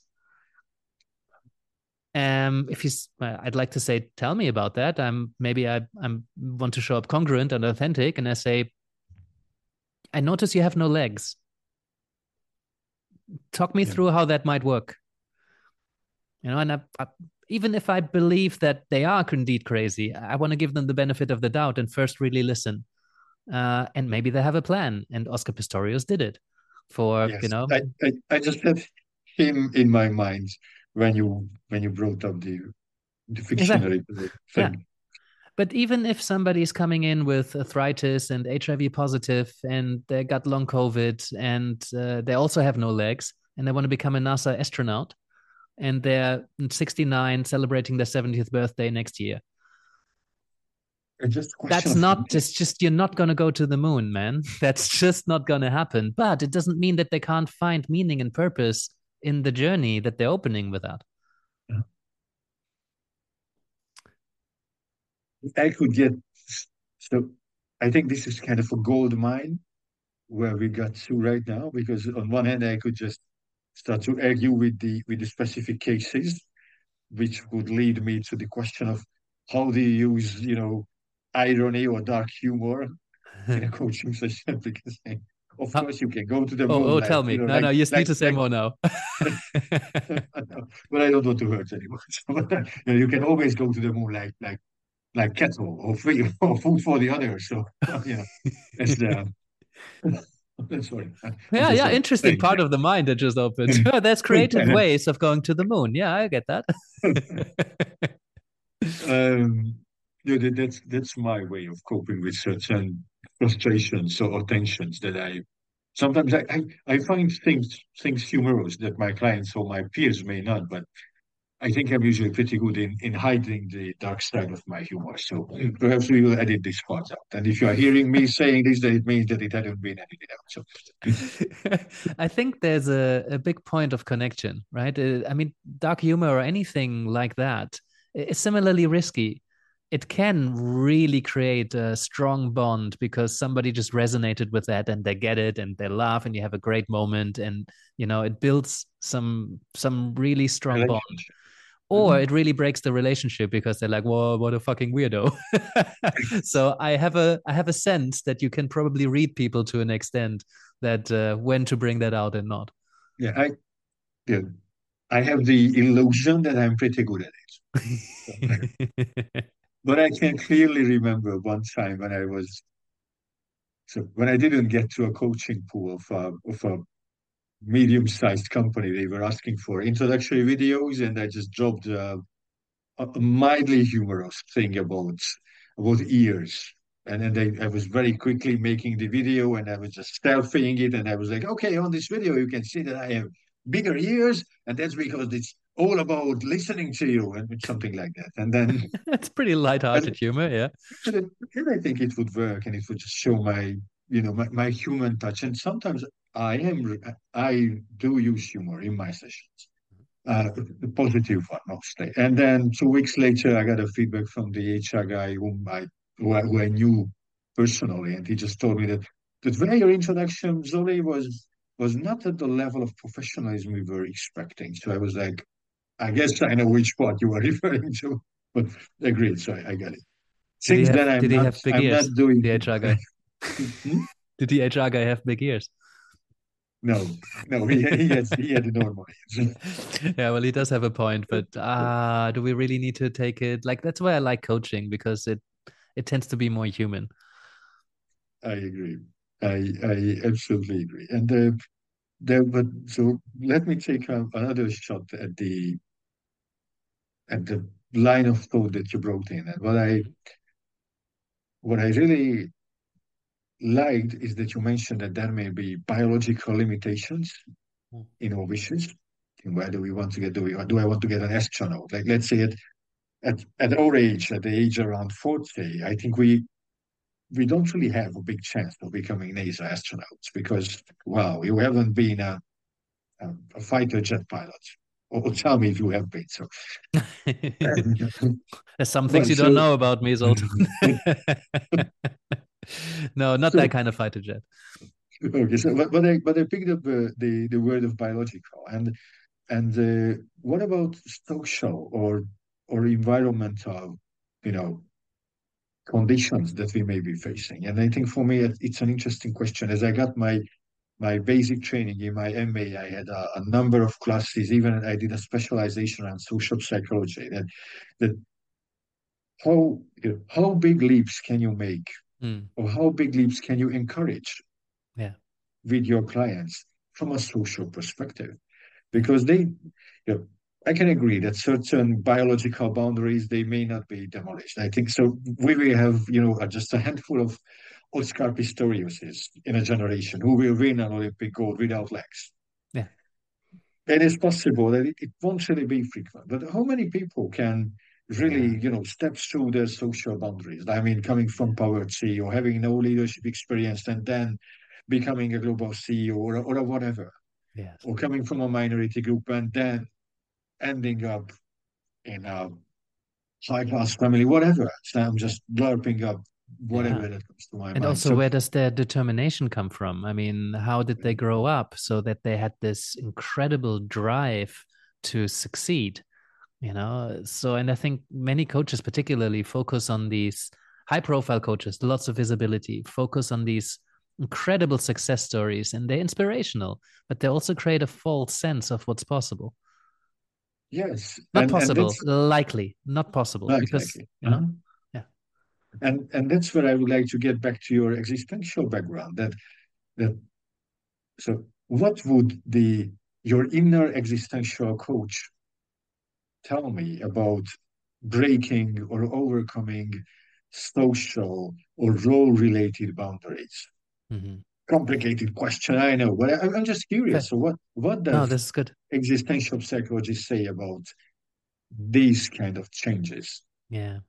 Um, if you, I'd like to say, tell me about that. I'm maybe I I'm want to show up congruent and authentic, and I say, I notice you have no legs. Talk me yeah. through how that might work. You know, and I, I, even if I believe that they are indeed crazy, I want to give them the benefit of the doubt and first really listen. Uh, and maybe they have a plan. And Oscar Pistorius did it for yes, you know. I, I, I, just had him in my mind when you when you brought up the the fictionary exactly. thing. Yeah. But even if somebody is coming in with arthritis and HIV positive and they got long COVID and uh, they also have no legs and they want to become a NASA astronaut, and they're 69 celebrating their 70th birthday next year. That's not just just you're not going to go to the moon, man. That's just not going to happen. But it doesn't mean that they can't find meaning and purpose in the journey that they're opening with that. Yeah. I could get so I think this is kind of a gold mine where we got to right now because on one hand I could just start to argue with the with the specific cases, which would lead me to the question of how do you use, you know, irony or dark humor in a coaching session? because of course you can go to the oh, moon. Oh, tell me. You know, no, like, no, you like, need to say more now. but I don't want to hurt anyone. So, you, know, you can always go to the moon like like like cattle or free or food for the others. So you know, it's uh, Yeah, yeah. Interesting part of the mind that just opened. that's creative ways of going to the moon. Yeah, I get that. um, yeah, that's that's my way of coping with certain frustrations or tensions that I sometimes I, I, I find things things humorous that my clients or my peers may not, but I think I'm usually pretty good in, in hiding the dark side of my humor. So perhaps we will edit this part out. And if you are hearing me saying this, then it means that it hadn't been edited out. So I think there's a, a big point of connection, right? Uh, I mean, dark humor or anything like that is similarly risky. It can really create a strong bond because somebody just resonated with that and they get it and they laugh and you have a great moment and you know it builds some some really strong bond or mm-hmm. it really breaks the relationship because they're like whoa what a fucking weirdo. So i have a i have a sense that you can probably read people to an extent that uh, when to bring that out and not. Yeah i yeah. I have the illusion that i'm pretty good at it. But i can clearly remember one time when i was so when i didn't get to a coaching pool of, uh, of a medium-sized company. They were asking for introductory videos, and I just dropped uh, a, a mildly humorous thing about about ears. And then they, I was very quickly making the video, and I was just selfieing it, and I was like, okay, on this video you can see that I have bigger ears, and that's because it's all about listening to you and something like that. And then it's pretty light-hearted and, humor, yeah. And, and I think it would work, and it would just show my, you know, my, my human touch. And sometimes I am I do use humor in my sessions, uh, the positive one mostly. And then two weeks later, I got a feedback from the HR guy whom I who I, who I knew personally, and he just told me that that when your introduction, Zoli, was was not at the level of professionalism we were expecting. So I was like, I guess I know which part you were referring to, but agreed. So I, I got it. Since have, then, I'm, not, I'm not doing the HR guy. hmm? Did the HR guy have big ears? No, no, he, he has he had a normal yeah, well, he does have a point, but ah, uh, do we really need to take it like that's why I like coaching because it it tends to be more human. I agree. I I absolutely agree. And uh, there, but so let me take another shot at the at the line of thought that you brought in, and what I what I really liked is that you mentioned that there may be biological limitations hmm. in our wishes. In where do we want to get? Do we do I want to get an astronaut? Like let's say at at at our age, at the age around forty, I think we we don't really have a big chance of becoming NASA astronauts because wow, you haven't been a a, a fighter jet pilot. Or tell me if you have been. So there's some things you so, don't know about me, Zoltán. no, not so, that kind of fighter jet. Okay, so but, but I but I picked up uh, the the word of biological and and uh, what about social or or environmental, you know, conditions that we may be facing? And I think for me it's an interesting question. As I got my my basic training in my MA, I had a, a number of classes. Even I did a specialization on social psychology. That that how you know, how big leaps can you make mm. or how big leaps can you encourage yeah. with your clients from a social perspective because they you know, I can agree that certain biological boundaries they may not be demolished. I think so. We will have you know just a handful of Oscar Pistoriuses in a generation who will win an Olympic gold without legs. Yeah, it is possible that it, it won't really be frequent. But how many people can really, you know, steps through their social boundaries. I mean, coming from poverty or having no leadership experience and then becoming a global CEO or, or whatever. Yes. Or coming from a minority group and then ending up in a high class family, whatever. So I'm just blurping up whatever yeah. that comes to my and mind. And also, so, where does their determination come from? I mean, how did they mm. grow up so that they had this incredible drive to succeed? You know? So and i think many coaches particularly focus on these high profile coaches lots of visibility focus on these incredible success stories and they're inspirational but they also create a false sense of what's possible. Yes not and, possible. and likely. Not possible. Not because exactly. you know? Uh-huh. yeah. And and that's where i would like to get back to your existential background that that so what would the your inner existential coach tell me about breaking or overcoming social or role related boundaries? Mm-hmm. Complicated question, I know, but I, am just curious. Okay. So, what what does no, this is good. existential psychology say about these kind of changes. Yeah.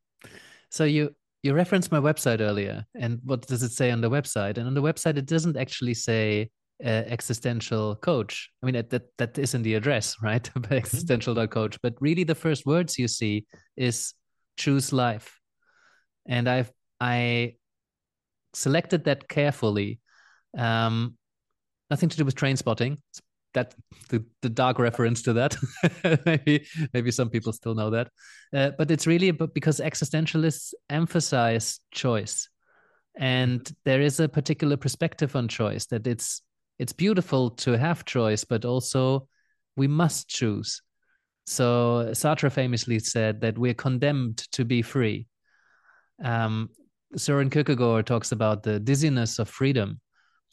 So you you referenced my website earlier, and what does it say on the website? And on the website, it doesn't actually say uh, existential coach. I mean, that that, that is in the address, right? Mm-hmm. existential.coach. But really, the first words you see is choose life, and I've I selected that carefully. Um, nothing to do with Trainspotting. that the, the dark reference to that. maybe maybe some people still know that, uh, but it's really because existentialists emphasize choice, and there is a particular perspective on choice that it's it's beautiful to have choice, but also we must choose. So Sartre famously said that we're condemned to be free. Um, Søren Kierkegaard talks about the dizziness of freedom.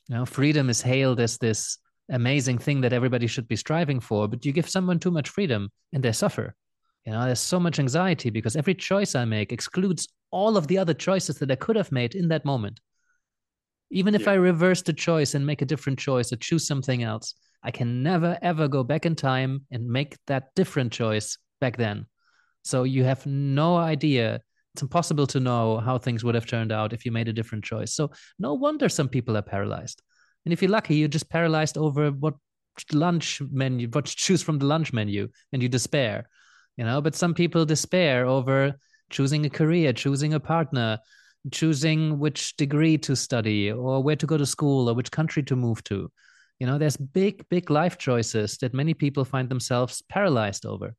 You know, freedom is hailed as this amazing thing that everybody should be striving for, but you give someone too much freedom and they suffer. You know, there's so much anxiety because every choice I make excludes all of the other choices that I could have made in that moment. Even if yeah. I reverse the choice and make a different choice or choose something else, I can never ever go back in time and make that different choice back then. So you have no idea. It's impossible to know how things would have turned out if you made a different choice. So no wonder some people are paralyzed. And if you're lucky, you're just paralyzed over what lunch menu, what to choose from the lunch menu, and you despair. You know, but some people despair over choosing a career, choosing a partner, choosing which degree to study, or where to go to school, or which country to move to. You know, there's big, big life choices that many people find themselves paralyzed over,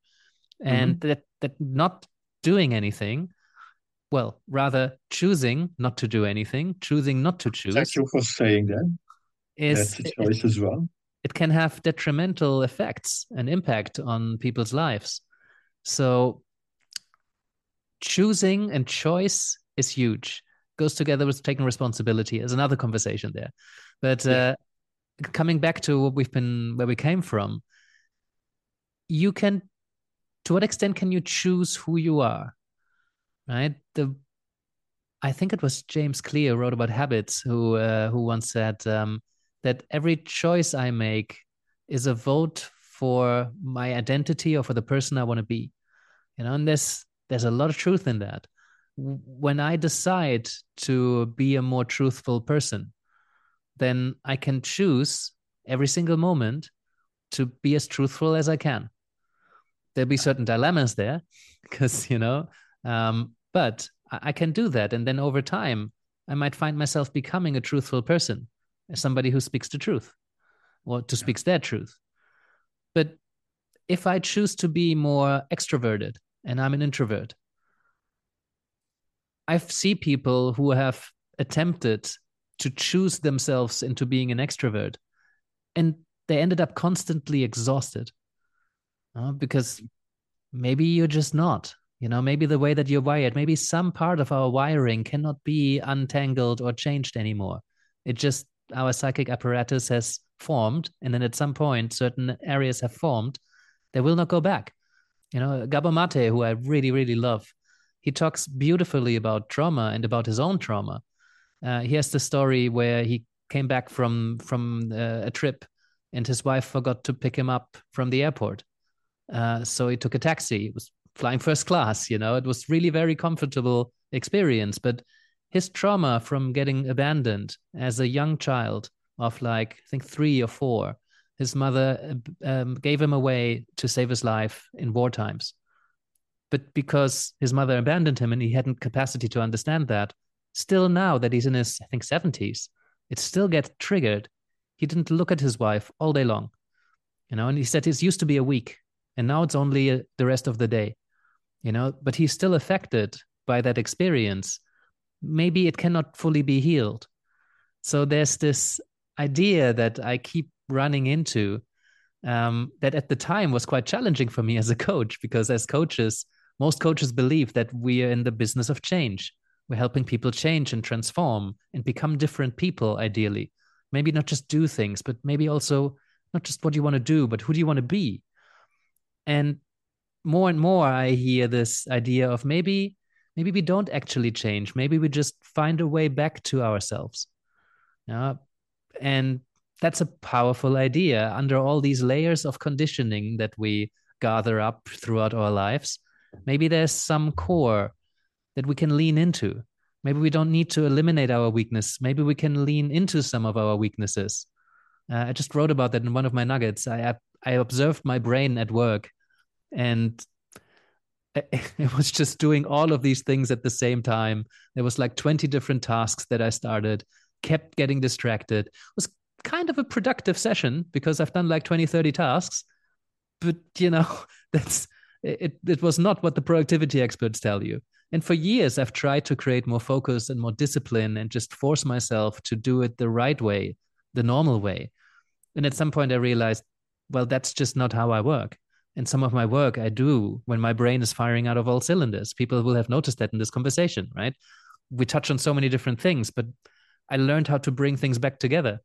mm-hmm. and that that not doing anything well, rather choosing not to do anything, choosing not to choose. Thank you for saying that is That's a choice it, as well. It can have detrimental effects and impact on people's lives. So choosing and choice is huge. Goes together with taking responsibility. There's another conversation there. But yeah. uh, coming back to what we've been where we came from, you can to what extent can you choose who you are? Right? The I think it was James Clear wrote about habits who uh, who once said um, that every choice I make is a vote for my identity or for the person I want to be. You know, and there's there's a lot of truth in that. When I decide to be a more truthful person, then I can choose every single moment to be as truthful as I can. There'll be certain dilemmas there, because you know, um, but I can do that, and then over time, I might find myself becoming a truthful person as somebody who speaks the truth or to speaks their truth. But if I choose to be more extroverted and I'm an introvert, I see people who have attempted to choose themselves into being an extrovert and they ended up constantly exhausted uh, because maybe you're just not you know maybe the way that you're wired maybe some part of our wiring cannot be untangled or changed anymore it just our psychic apparatus has formed, and then at some point certain areas have formed, they will not go back. You know, Gabor Mate, who I really, really love, he talks beautifully about trauma and about his own trauma. Uh, he has the story where he came back from from uh, a trip, and his wife forgot to pick him up from the airport. Uh, so he took a taxi. He was flying first class. You know, it was really very comfortable experience, but his trauma from getting abandoned as a young child of like I think three or four. His mother um, gave him away to save his life in war times, but because his mother abandoned him and he hadn't capacity to understand that, still now that he's in his I think seventies, it still gets triggered. He didn't look at his wife all day long, you know, and he said it used to be a week, and now it's only a, the rest of the day, you know. But he's still affected by that experience maybe it cannot fully be healed. So there's this idea that I keep running into um, that at the time was quite challenging for me as a coach because as coaches, most coaches believe that we are in the business of change. We're helping people change and transform and become different people, ideally. Maybe not just do things, but maybe also not just what you want to do, but who do you want to be? And more and more, I hear this idea of maybe maybe we don't actually change maybe we just find a way back to ourselves yeah and that's a powerful idea under all these layers of conditioning that we gather up throughout our lives. Maybe there's some core that we can lean into. Maybe we don't need to eliminate our weakness. Maybe we can lean into some of our weaknesses. Uh, I just wrote about that in one of my nuggets. I I observed my brain at work, and it was just doing all of these things at the same time. There was like 20 different tasks that I started, kept getting distracted. It was kind of a productive session because I've done like 20, 30 tasks. But, you know, that's it, it was not what the productivity experts tell you. And for years, I've tried to create more focus and more discipline and just force myself to do it the right way, the normal way. And at some point, I realized, well, that's just not how I work And some of my work I do when my brain is firing out of all cylinders. People will have noticed that in this conversation, right? We touch on so many different things, but I learned how to bring things back together,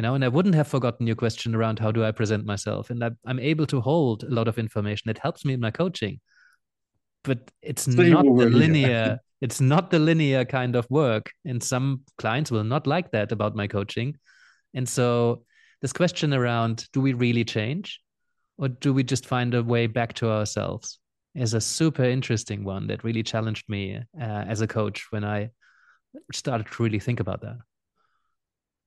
you know, and I wouldn't have forgotten your question around how do I present myself. And I, am able to hold a lot of information. It helps me in my coaching, but it's not the linear. it's not the linear kind of work. And some clients will not like that about my coaching. And so this question around do we really change? or do we just find a way back to ourselves is a super interesting one that really challenged me uh, as a coach when i started to really think about that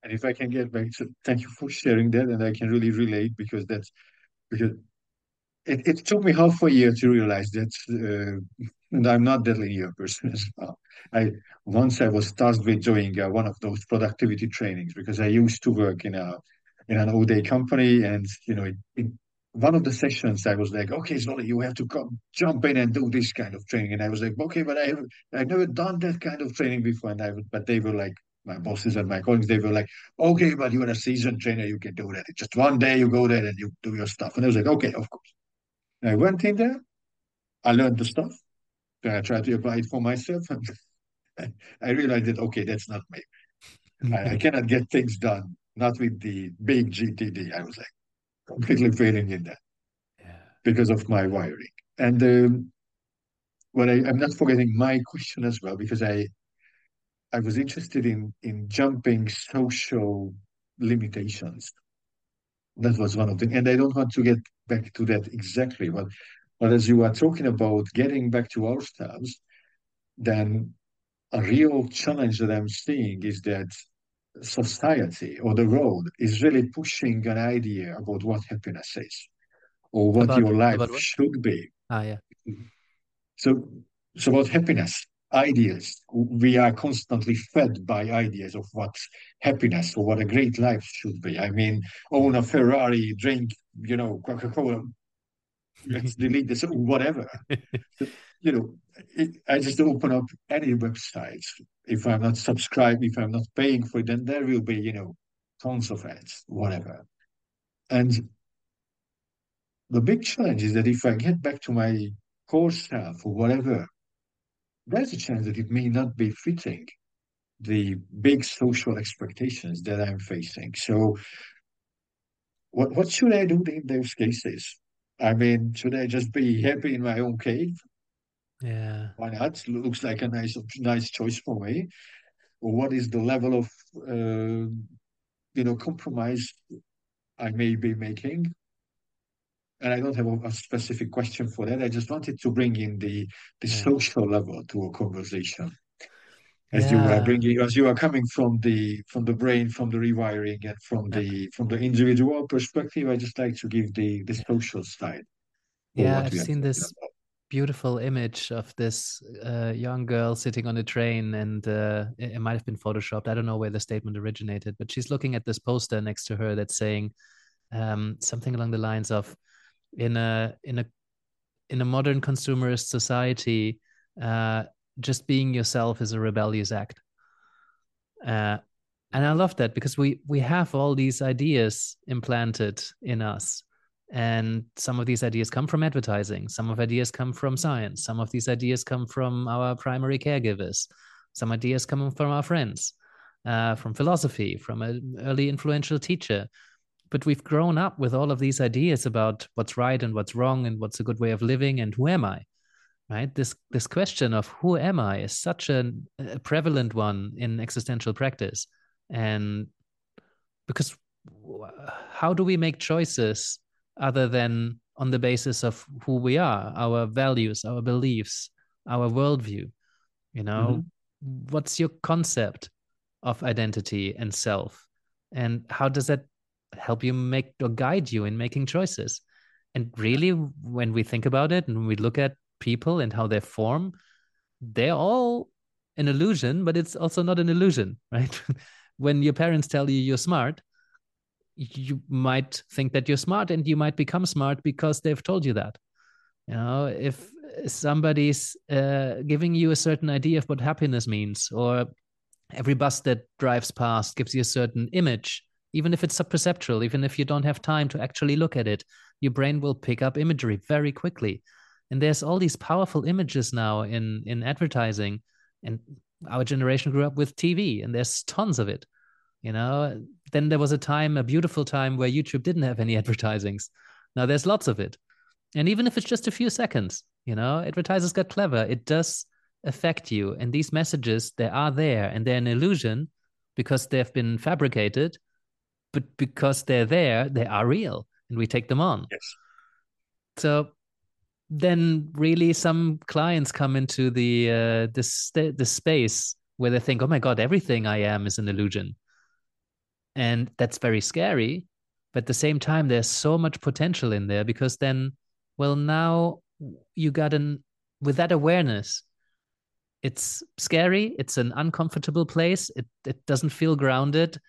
and if i can get back to thank you for sharing that and i can really relate because that's because it, it took me half a year to realize that uh, and i'm not that linear person as well i once i was tasked with doing uh, one of those productivity trainings because i used to work in a in an all day company and you know one of the sessions I was like, okay, Zolly, you have to come jump in and do this kind of training. And I was like, okay, but I have I've never done that kind of training before. And I but they were like, my bosses and my colleagues, they were like, okay, but you're a seasoned trainer, you can do that. It's just one day you go there and you do your stuff. And I was like, okay, of course. And I went in there, I learned the stuff, then I tried to apply it for myself, and I realized that okay, that's not me. I, I cannot get things done, not with the big GTD. I was like, completely failing in that yeah. because of my wiring. And um, what I, I'm not forgetting my question as well because I I was interested in in jumping social limitations. That was one of them, and I don't want to get back to that exactly, but but as you are talking about getting back to ourselves, then a real challenge that I'm seeing is that society or the world is really pushing an idea about what happiness is or what about, your life what? should be. Ah, yeah. So, so about happiness, ideas. We are constantly fed by ideas of what happiness or what a great life should be. I mean, own a Ferrari, drink, you know, Coca Cola. Let's delete this, whatever. so, you know, it, I just open up any website. If I'm not subscribed, if I'm not paying for it, then there will be, you know, tons of ads, whatever. And the big challenge is that if I get back to my core self or whatever, there's a chance that it may not be fitting the big social expectations that I'm facing. So, what what should I do in those cases? I mean, should I just be happy in my own cave yeah. Why not? Looks like a nice nice choice for me. What is the level of uh, you know compromise I may be making? And I don't have a, a, specific question for that. I just wanted to bring in the the yeah. social level to a conversation. As yeah. you are bringing, as you are coming from the from the brain, from the rewiring, and from yeah. the from the individual perspective, I just like to give the the social side. Yeah, I've seen this. About beautiful image of this uh, young girl sitting on a train, and uh, it, it, might have been photoshopped. I don't know where the statement originated, but she's looking at this poster next to her that's saying um, something along the lines of, "In a in a in a modern consumerist society, uh, just being yourself is a rebellious act." Uh, and I love that because we we have all these ideas implanted in us. And some of these ideas come from advertising. Some of ideas come from science. Some of these ideas come from our primary caregivers. Some ideas come from our friends uh, from philosophy from an early influential teacher but we've grown up with all of these ideas about what's right and what's wrong and what's a good way of living and who am i right this this question of who am i is such a, a prevalent one in existential practice and because how do we make choices other than on the basis of who we are, our values, our beliefs, our worldview. You know, mm-hmm. what's your concept of identity and self? And how does that help you make or guide you in making choices? And really, when we think about it and we look at people and how they form, they're all an illusion, but it's also not an illusion, right? when your parents tell you you're smart, you might think that you're smart and you might become smart because they've told you that. You know, if somebody's uh, giving you a certain idea of what happiness means, or every bus that drives past gives you a certain image, even if it's subperceptual, even if you don't have time to actually look at it, your brain will pick up imagery very quickly. And there's all these powerful images now in in advertising, and our generation grew up with TV, and there's tons of it. You know, then there was a time, a beautiful time, where YouTube didn't have any advertisings. Now there's lots of it, and even if it's just a few seconds, you know, advertisers got clever. It does affect you, and these messages they are there, and they're an illusion because they've been fabricated, but because they're there, they are real, and we take them on. Yes. So then really some clients come into the uh, this the space where they think oh my god everything i am is an illusion and that's very scary but at the same time there's so much potential in there because then well now you got an with that awareness it's scary it's an uncomfortable place it it doesn't feel grounded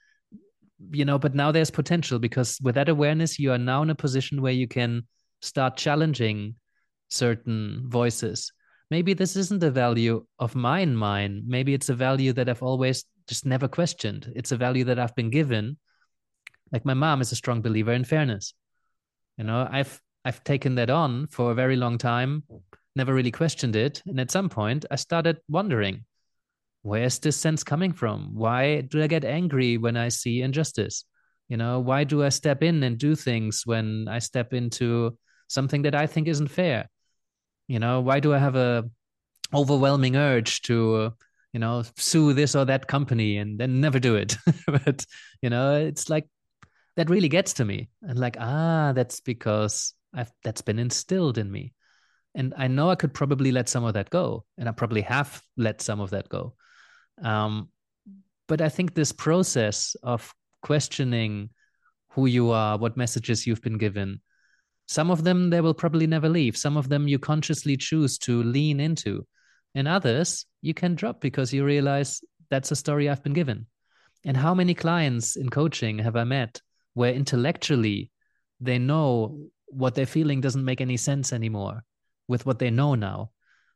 you know but now there's potential because with that awareness you are now in a position where you can start challenging certain voices maybe this isn't a value of mine mine maybe it's a value that i've always just never questioned. It's a value that I've been given. Like my mom is a strong believer in fairness. You know, I've I've taken that on for a very long time, never really questioned it. And at some point I started wondering, where's this sense coming from? Why do I get angry when I see injustice? You know, why do I step in and do things when I step into something that I think isn't fair? You know, why do I have a overwhelming urge to you know sue this or that company and then never do it but you know it's like that really gets to me and like ah that's because i've that's been instilled in me and i know i could probably let some of that go and i probably have let some of that go um, but i think this process of questioning who you are what messages you've been given some of them they will probably never leave some of them you consciously choose to lean into and others you can drop because you realize that's a story I've been given. And how many clients in coaching have I met where intellectually they know what they're feeling doesn't make any sense anymore with what they know now,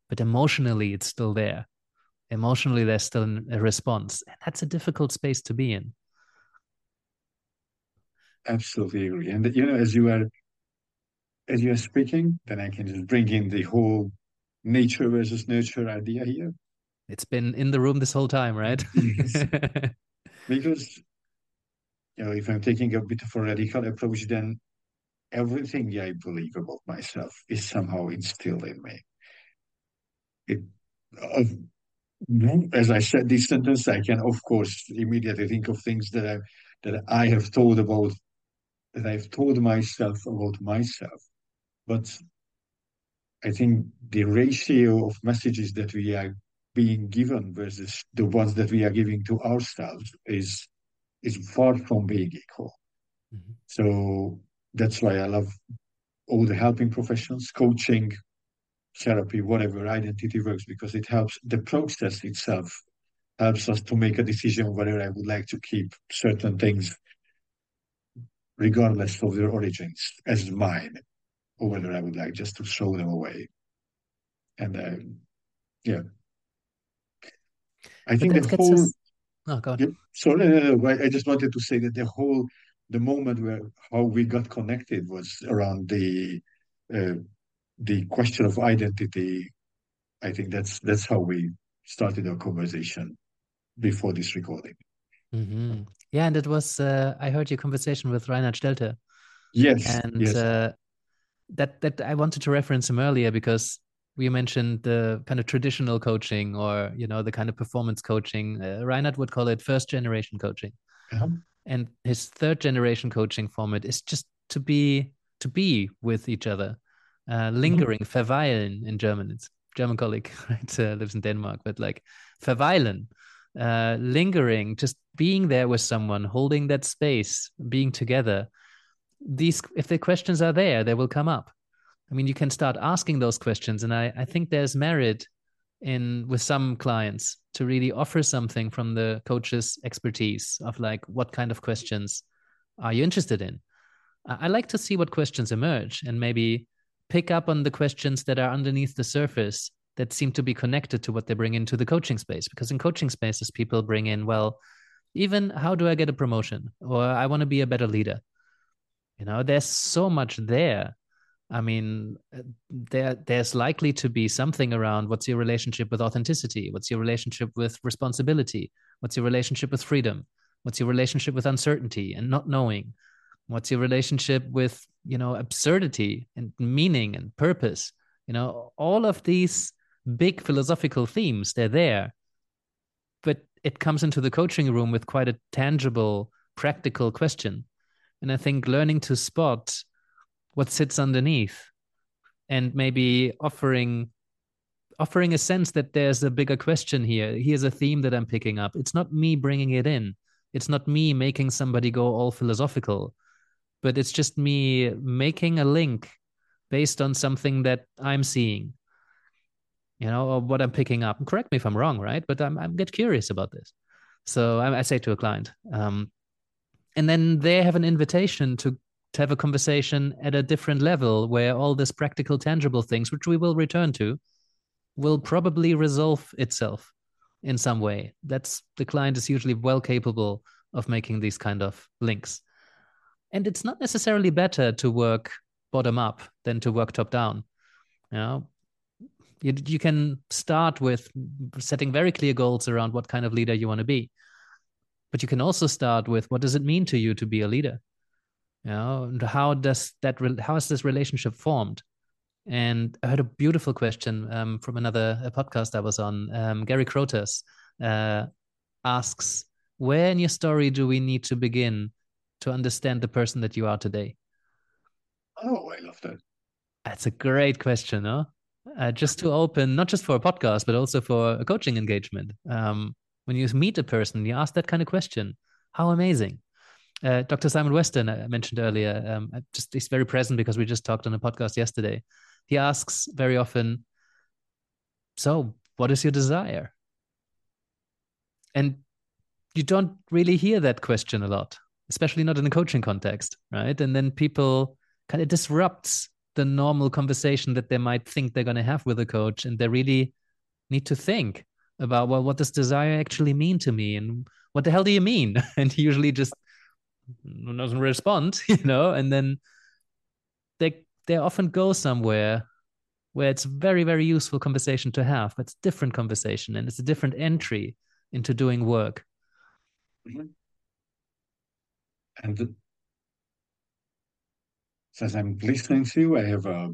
but emotionally it's still there. Emotionally, there's still a response. And that's a difficult space to be in. Absolutely agree. And you know, as you are as you are speaking, then I can just bring in the whole nature versus nurture idea here. It's been in the room this whole time, right? because you know, if I'm taking a bit of a radical approach, then everything I believe about myself is somehow instilled in me. It, as I said this sentence, I can of course immediately think of things that I that I have told about that I've told myself about myself. But I think the ratio of messages that we are being given versus the ones that we are giving to ourselves is is far from being equal. Mm-hmm. So that's why I love all the helping professions, coaching, therapy, whatever identity works, because it helps the process itself helps us to make a decision whether I would like to keep certain things regardless of their origins as mine or whether I would like just to throw them away. And uh, yeah, I but think the whole. Us... Oh, God. Yeah, sorry, no, no, I just wanted to say that the whole the moment where how we got connected was around the uh, the question of identity. I think that's that's how we started our conversation before this recording. Mm-hmm. Yeah, and it was uh, I heard your conversation with Reinhard Stelter. Yes, and yes. Uh, that that I wanted to reference him earlier because we mentioned the kind of traditional coaching or you know the kind of performance coaching. Uh, Reinhard would call it first generation coaching, uh-huh. and his third generation coaching format is just to be to be with each other, uh, lingering, mm-hmm. verweilen in German. It's German colleague, right? Uh, lives in Denmark, but like verweilen, uh, lingering, just being there with someone, holding that space, being together. These, if the questions are there, they will come up. I mean, you can start asking those questions, and I, I think there's merit in with some clients to really offer something from the coach's expertise of like what kind of questions are you interested in i like to see what questions emerge and maybe pick up on the questions that are underneath the surface that seem to be connected to what they bring into the coaching space. Because in coaching spaces people bring in well even how do i get a promotion? Or i want to be a better leader. You know there's so much there. I mean, there there's likely to be something around what's your relationship with authenticity, what's your relationship with responsibility, what's your relationship with freedom, what's your relationship with uncertainty and not knowing, what's your relationship with you know absurdity and meaning and purpose. You know, all of these big philosophical themes they're there, but it comes into the coaching room with quite a tangible, practical question, and I think learning to spot what sits underneath and maybe offering offering a sense that there's a bigger question here. Here's a theme that i'm picking up. It's not me bringing it in. It's not me making somebody go all philosophical but it's just me making a link based on something that i'm seeing you know or what i'm picking up. Correct me if i'm wrong right? But i'm, I'm get curious about this. So I, I say to a client um, and then they have an invitation to to have a conversation at a different level where all this practical tangible things which we will return to will probably resolve itself in some way. That's the client is usually well capable of making these kind of links and it's not necessarily better to work bottom up than to work top down. You know you, you can start with setting very clear goals around what kind of leader you want to be. But you can also start with what does it mean to you to be a leader? You know and how does that re- how is this relationship formed? And i heard a beautiful question um, from another podcast i was on. Um, gary Grotas uh, asks where in your story do we need to begin to understand the person that you are today oh i love that that's a great question huh? Uh, just to open not just for a podcast but also for a coaching engagement um, when you meet a person you ask that kind of question how amazing uh, Dr. Simon Western, I mentioned earlier, um, just he's very present because we just talked on a podcast yesterday. He asks very often, "So, what is your desire?" And you don't really hear that question a lot, especially not in a coaching context, right? And then people kind of disrupts the normal conversation that they might think they're going to have with a coach, and they really need to think about well, what does desire actually mean to me, and what the hell do you mean? And he usually just doesn't respond, you know, and then they they often go somewhere where it's very very useful conversation to have, but it's different conversation and it's a different entry into doing work. Mm-hmm. And as I'm listening to you, I have a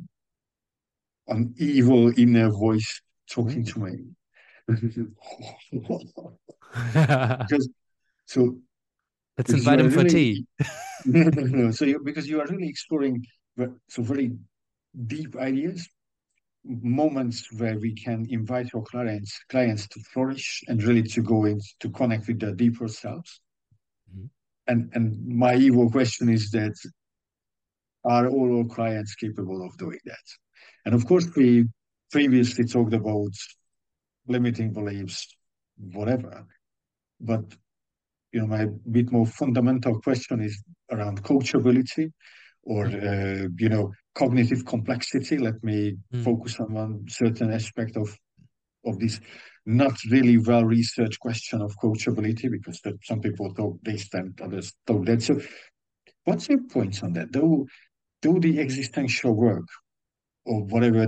an evil inner voice talking to me. because so Let's invite him for tea. no, no, no. So you, because you are really exploring some very deep ideas, moments where we can invite our clients clients to flourish and really to go in to connect with their deeper selves. And and my evil question is that are all our clients capable of doing that? And of course, we previously talked about limiting beliefs, whatever. But you know, my bit more fundamental question is around coachability or, uh, you know, cognitive complexity. Let me mm. focus on one certain aspect of of this not really well researched question of coachability because that some people talk this and others talk that. So, what's your points on that? Do do the existential work or whatever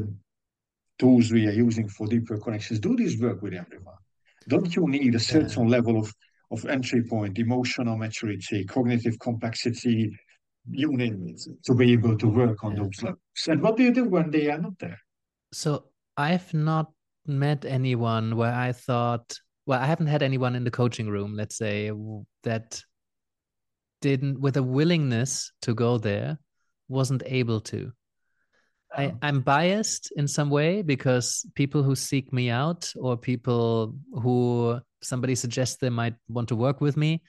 tools we are using for deeper connections do this work with everyone? Don't you need a certain yeah. level of of entry point, emotional maturity, cognitive complexity, you name it, to be able to work on yeah. those levels. And what do you do when they are not there? So I've not met anyone where I thought, well, I haven't had anyone in the coaching room, let's say, that didn't, with a willingness to go there, wasn't able to. I, I'm biased in some way because people who seek me out or people who somebody suggests they might want to work with me,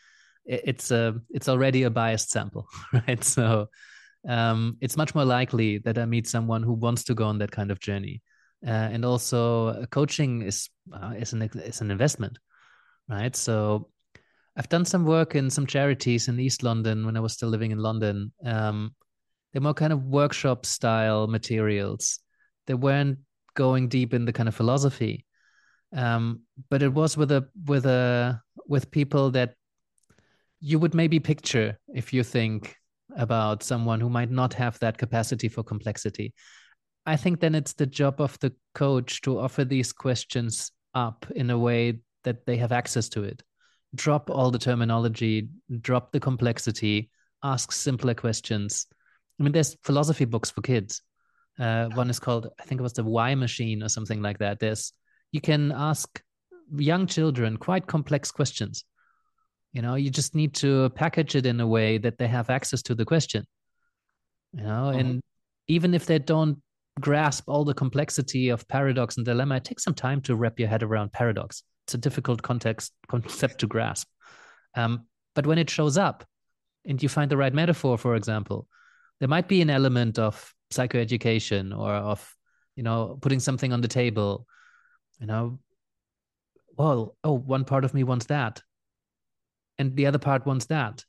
it's a it's already a biased sample, right? So um, it's much more likely that I meet someone who wants to go on that kind of journey. Uh, and also, uh, coaching is uh, is an is an investment, right? So I've done some work in some charities in East London when I was still living in London. Um, they're more kind of workshop style materials. They weren't going deep in the kind of philosophy, um, but it was with a with a with people that you would maybe picture if you think about someone who might not have that capacity for complexity. I think then it's the job of the coach to offer these questions up in a way that they have access to it. Drop all the terminology, drop the complexity, ask simpler questions. I mean, there's philosophy books for kids. Uh, one is called, I think it was the Why Machine or something like that. There's, you can ask young children quite complex questions you know you just need to package it in a way that they have access to the question you know uh-huh. and even if they don't grasp all the complexity of paradox and dilemma it takes some time to wrap your head around paradox. It's a difficult context concept to grasp. Um, but when it shows up and you find the right metaphor for example there might be an element of psychoeducation or of you know putting something on the table you know well oh one part of me wants that and the other part wants that.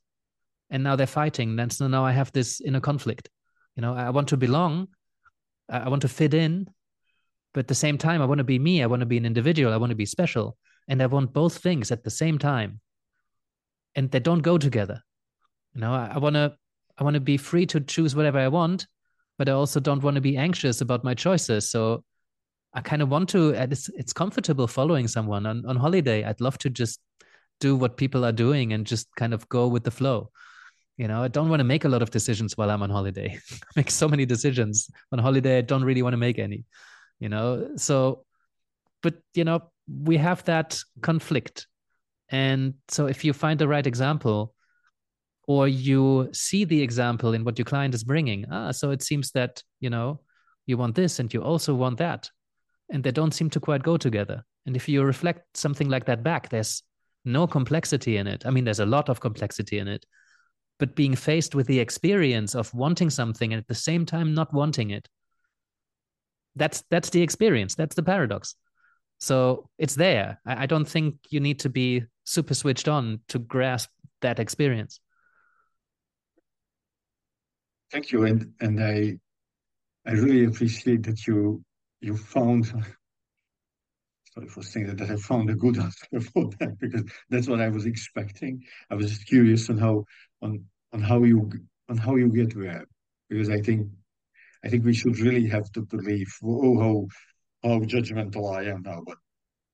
And now they're fighting. Then so now i have this inner conflict. You know i want to belong i want to fit in but at the same time i want to be me. I want to be an individual. I want to be special. And i want both things at the same time. And they don't go together. You know i, I want to i want to be free to choose whatever i want but i also don't want to be anxious about my choices. So i kind of want to it's, it's comfortable following someone. On, on holiday i'd love to just do what people are doing and just kind of go with the flow you know i don't want to make a lot of decisions while i'm on holiday. Make so many decisions. On holiday i don't really want to make any you know? So but you know we have that conflict. And so if you find the right example or you see the example in what your client is bringing ah so it seems that you know you want this and you also want that and they don't seem to quite go together. And if you reflect something like that back there's no complexity in it. I mean, there's a lot of complexity in it, but being faced with the experience of wanting something and at the same time not wanting it, that's that's the experience. That's the paradox. So it's there. I, I don't think you need to be super switched on to grasp that experience. Thank you, and and I I really appreciate that you you found sorry for saying that, that I found a good answer for that because that's what I was expecting. I was just curious on how on on how you on how you get there because I think I think we should really have to believe oh how how judgmental I am now, but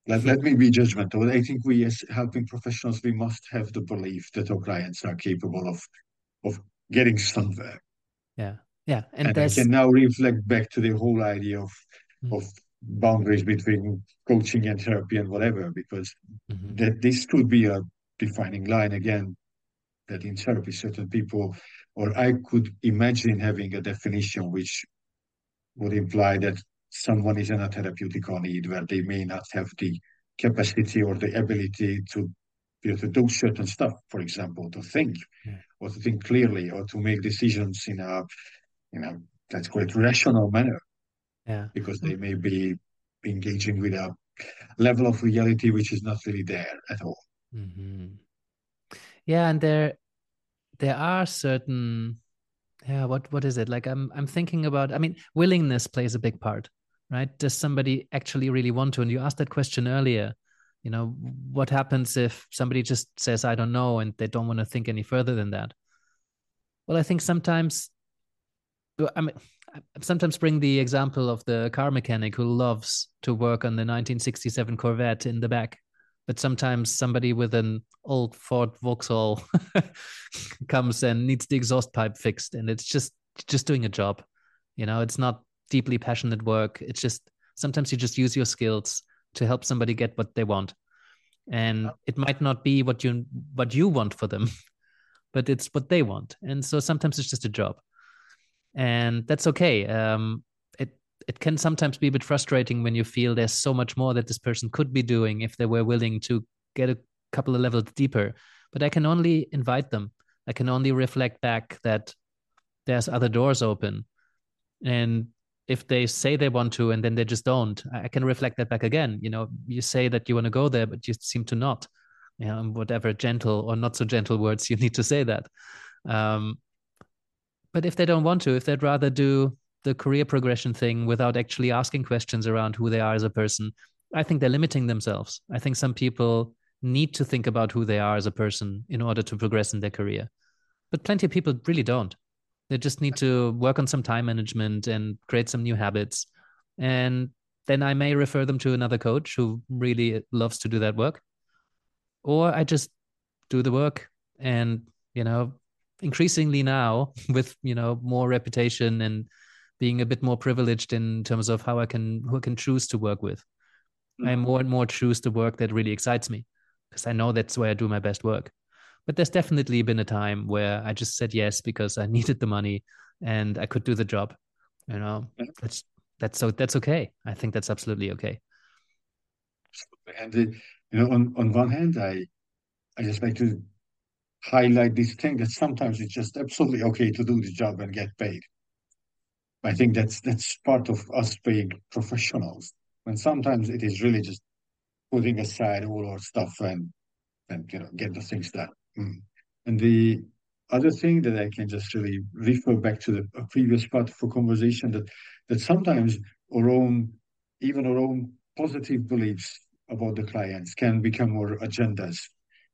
let, let me be judgmental. I think we as helping professionals we must have the belief that our clients are capable of of getting somewhere. Yeah. Yeah. And, and I can now reflect back to the whole idea of mm. of boundaries between coaching and therapy and whatever, because mm-hmm. that this could be a defining line again. That in therapy, certain people, or I could imagine having a definition which would imply that someone is in a therapeutic need where they may not have the capacity or the ability to you know, to do certain stuff, for example, to think yeah. or to think clearly or to make decisions in a, in a let's call it rational manner yeah because they may be engaging with a level of reality which is not really there at all mm-hmm. Yeah and there there are certain yeah what what is it? Like i'm i'm thinking about i mean willingness plays a big part right? Does somebody actually really want to? And you asked that question earlier you know what happens if somebody just says i don't know and they don't want to think any further than that? Well i think sometimes i mean I sometimes bring the example of the car mechanic who loves to work on the 1967 Corvette in the back, but sometimes somebody with an old Ford Vauxhall comes and needs the exhaust pipe fixed, and it's just just doing a job. You know, it's not deeply passionate work. It's just sometimes you just use your skills to help somebody get what they want, and it might not be what you what you want for them, but it's what they want, and so sometimes it's just a job and that's okay. Um, it can sometimes be a bit frustrating when you feel there's so much more that this person could be doing if they were willing to get a couple of levels deeper. But I can only invite them. I can only reflect back that there's other doors open, and if they say they want to and then they just don't, I can reflect that back again. You know, you say that you want to go there, but you seem to not. You know, whatever gentle or not so gentle words you need to say that. Um, but if they don't want to, if they'd rather do the career progression thing without actually asking questions around who they are as a person, I think they're limiting themselves. I think some people need to think about who they are as a person in order to progress in their career. But plenty of people really don't. They just need to work on some time management and create some new habits. And then I may refer them to another coach who really loves to do that work. Or I just do the work and, you know, increasingly now with you know more reputation and being a bit more privileged in terms of how I can who I can choose to work with. Mm-hmm. I more and more choose the work that really excites me because I know that's where I do my best work. But there's definitely been a time where I just said yes because I needed the money and I could do the job. You know, mm-hmm. that's that's so that's okay. I think that's absolutely okay. And you know, on on one hand, I I just like to highlight this thing that sometimes it's just absolutely okay to do the job and get paid. I think that's that's part of us being professionals. And sometimes it is really just putting aside all our stuff and and you know get the things done. Mm. And the other thing that I can just really refer back to the previous part of the conversation that that sometimes our own even our own positive beliefs about the clients can become more agendas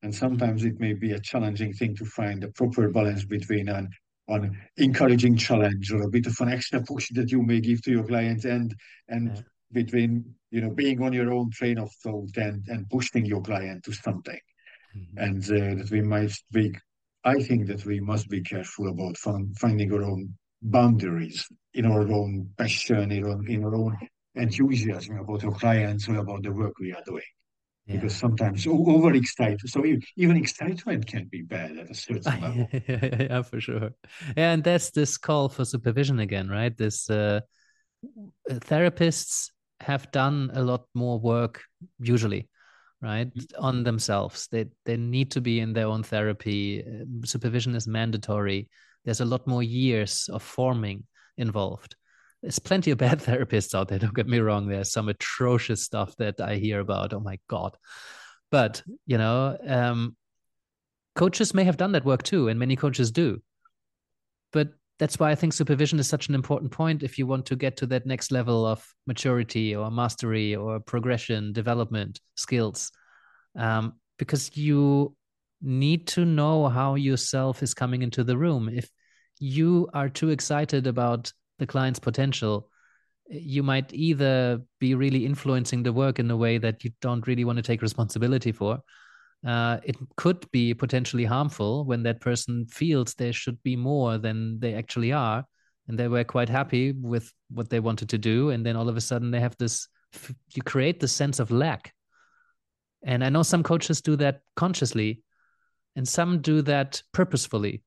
and sometimes it may be a challenging thing to find a proper balance between an, an encouraging challenge or a bit of an extra push that you may give to your client and and yeah. between you know being on your own train of thought and and pushing your client to something mm-hmm. and uh, that we might be i think that we must be careful about finding our own boundaries in our own passion in our, in our own enthusiasm about our clients or about the work we are doing yeah. because sometimes overexcited. So even excitement can be bad at a certain level. yeah, for sure. And that's this call for supervision again, right? This uh, therapists have done a lot more work usually right mm-hmm. on themselves they they need to be in their own therapy supervision is mandatory there's a lot more years of forming involved there's plenty of bad therapists out there. Don't get me wrong. There's some atrocious stuff that I hear about. Oh my god! But you know, um, coaches may have done that work too, and many coaches do. But that's why I think supervision is such an important point if you want to get to that next level of maturity or mastery or progression, development, skills, um, because you need to know how yourself is coming into the room. If you are too excited about the client's potential, you might either be really influencing the work in a way that you don't really want to take responsibility for. Uh, it could be potentially harmful when that person feels there should be more than they actually are. And they were quite happy with what they wanted to do. And then all of a sudden they have this, you create the sense of lack. And I know some coaches do that consciously, and some do that purposefully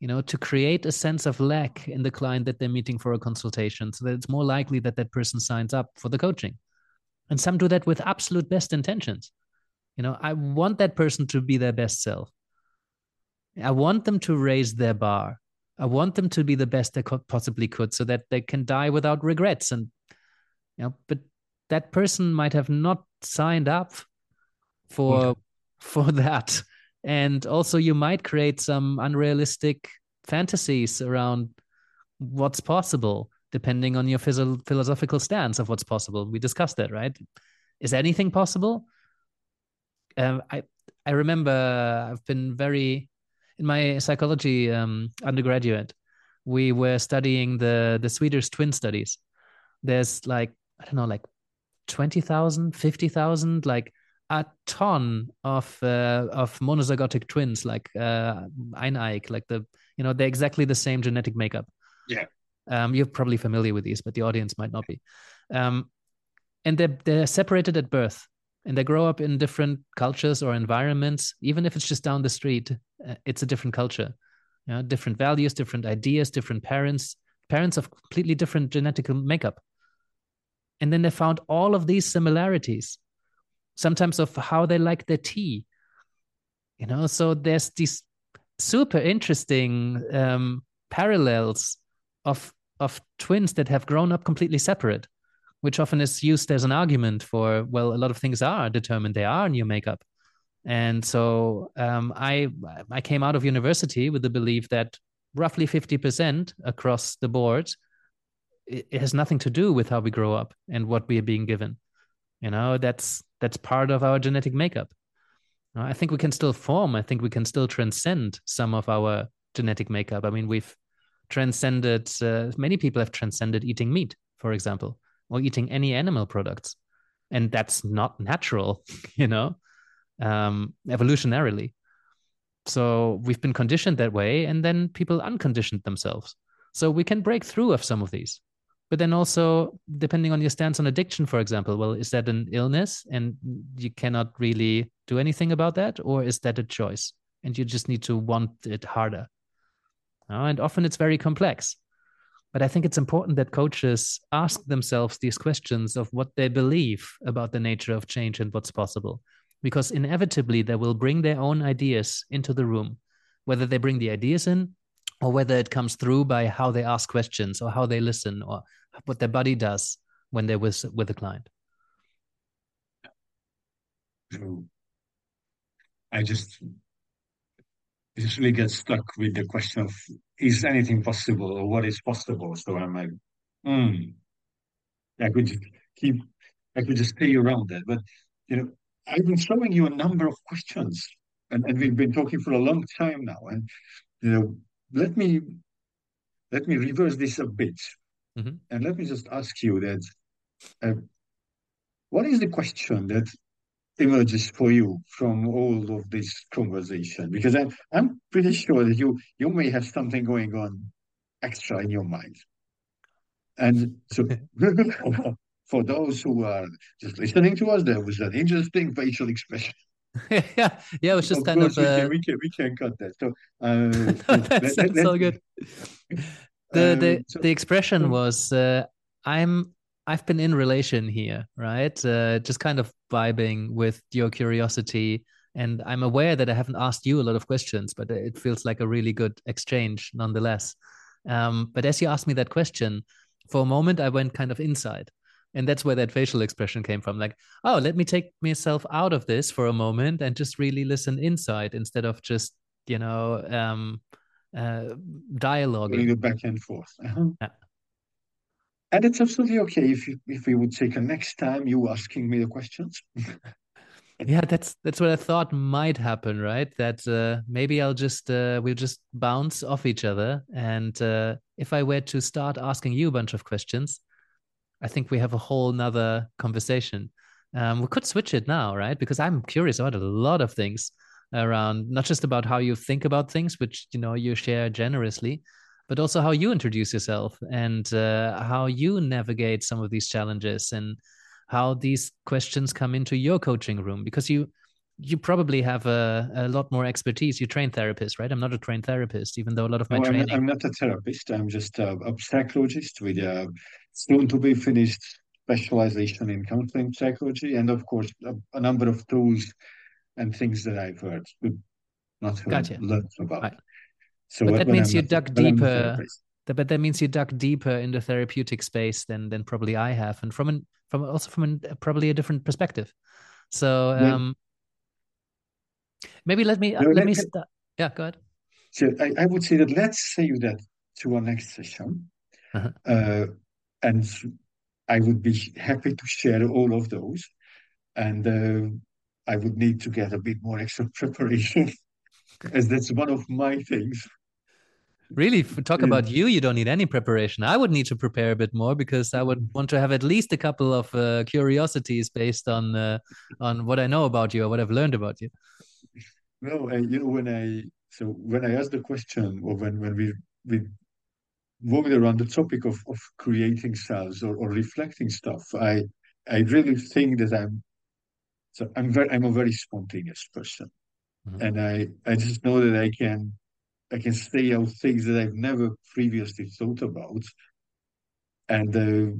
you know to create a sense of lack in the client that they're meeting for a consultation so that it's more likely that that person signs up for the coaching. And some do that with absolute best intentions. You know i want that person to be their best self. I want them to raise their bar. I want them to be the best they could, possibly could so that they can die without regrets. And you know but that person might have not signed up for okay. for that and also you might create some unrealistic fantasies around what's possible depending on your philosophical stance of what's possible. We discussed that right? Is anything possible? Um, i i remember i've been very in my psychology um, undergraduate we were studying the the swedish twin studies. There's like i don't know like 20,000 50,000 like a ton of uh, of monozygotic twins like uh, eineiig, like the you know they're exactly the same genetic makeup. Yeah, um, you're probably familiar with these, but the audience might not be. Um, and they're they're separated at birth, and they grow up in different cultures or environments. Even if it's just down the street, uh, it's a different culture. You know, different values, different ideas, different parents, parents of completely different genetic makeup. And then they found all of these similarities, sometimes of how they like their tea. You know, so there's these super interesting um, parallels of of twins that have grown up completely separate, which often is used as an argument for well, a lot of things are determined they are new makeup. And so um, I I came out of university with the belief that roughly 50% across the board it has nothing to do with how we grow up and what we are being given you know that's that's part of our genetic makeup. I think we can still form. I think we can still transcend some of our genetic makeup. I mean we've transcended uh, many people have transcended eating meat for example or eating any animal products. And that's not natural you know um, evolutionarily. So we've been conditioned that way, and then people unconditioned themselves. So we can break through of some of these. But then also, depending on your stance on addiction, for example, well, is that an illness and you cannot really do anything about that? Or is that a choice and you just need to want it harder? And often it's very complex. But I think it's important that coaches ask themselves these questions of what they believe about the nature of change and what's possible because inevitably they will bring their own ideas into the room, whether they bring the ideas in or whether it comes through by how they ask questions or how they listen or what their body does when they're with, with a client. I just just really get stuck with the question of is anything possible or what is possible? So I'm like, hmm, I could just keep I could just stay around that. But you know, I've been showing you a number of questions, and, and we've been talking for a long time now. And you know, let me let me reverse this a bit, mm-hmm. and let me just ask you that: uh, what is the question that emerges for you from all of this conversation? Because I'm I'm pretty sure that you you may have something going on extra in your mind, and so. for those who are just listening to us, there was an interesting facial expression. Yeah, yeah, it was just of kind of. Uh... We, can, we, can, we can cut that. So uh, that's, let, so good. The the um, so, the expression was uh, I'm I've been in relation here, right? Uh, just kind of vibing with your curiosity, and I'm aware that I haven't asked you a lot of questions, but it feels like a really good exchange nonetheless. Um, but as you asked me that question, for a moment I went kind of inside and that's where that facial expression came from like oh let me take myself out of this for a moment and just really listen inside instead of just you know um uh dialoguing back and forth uh-huh. yeah. and it's absolutely okay if you, if we would take a next time you asking me the questions yeah that's that's what i thought might happen right that uh, maybe i'll just uh, we'll just bounce off each other and uh, if i were to start asking you a bunch of questions I think we have a whole nother conversation. Um, we could switch it now, right? Because I'm curious about a lot of things around not just about how you think about things, which you know you share generously, but also how you introduce yourself and uh, how you navigate some of these challenges and how these questions come into your coaching room because you you probably have a, a lot more expertise. You train therapists, right? I'm not a trained therapist, even though a lot of my no, training. I'm not, I'm not a therapist. I'm just a, a psychologist with a soon to be finished specialization in counseling psychology, and of course a, a number of tools and things that I've heard, but not heard, gotcha. learned about. Right. So but that means I'm you dug deeper. But that means you dug deeper in the therapeutic space than than probably I have, and from an from also from an, probably a different perspective. So um, maybe let me no, let, let me start. Yeah, go ahead. So I, I would say that let's save that to our next session. Uh-huh. Uh, and I would be happy to share all of those. And uh, I would need to get a bit more extra preparation, as that's one of my things. Really, talk about you. You don't need any preparation. I would need to prepare a bit more because I would want to have at least a couple of uh, curiosities based on uh, on what I know about you or what I've learned about you. No, and you know when I so when I asked the question or when when we we walking around the topic of, of creating cells or, or reflecting stuff, I I really think that I'm so I'm very I'm a very spontaneous person. Mm-hmm. And I, I just know that I can I can say out things that I've never previously thought about, and uh,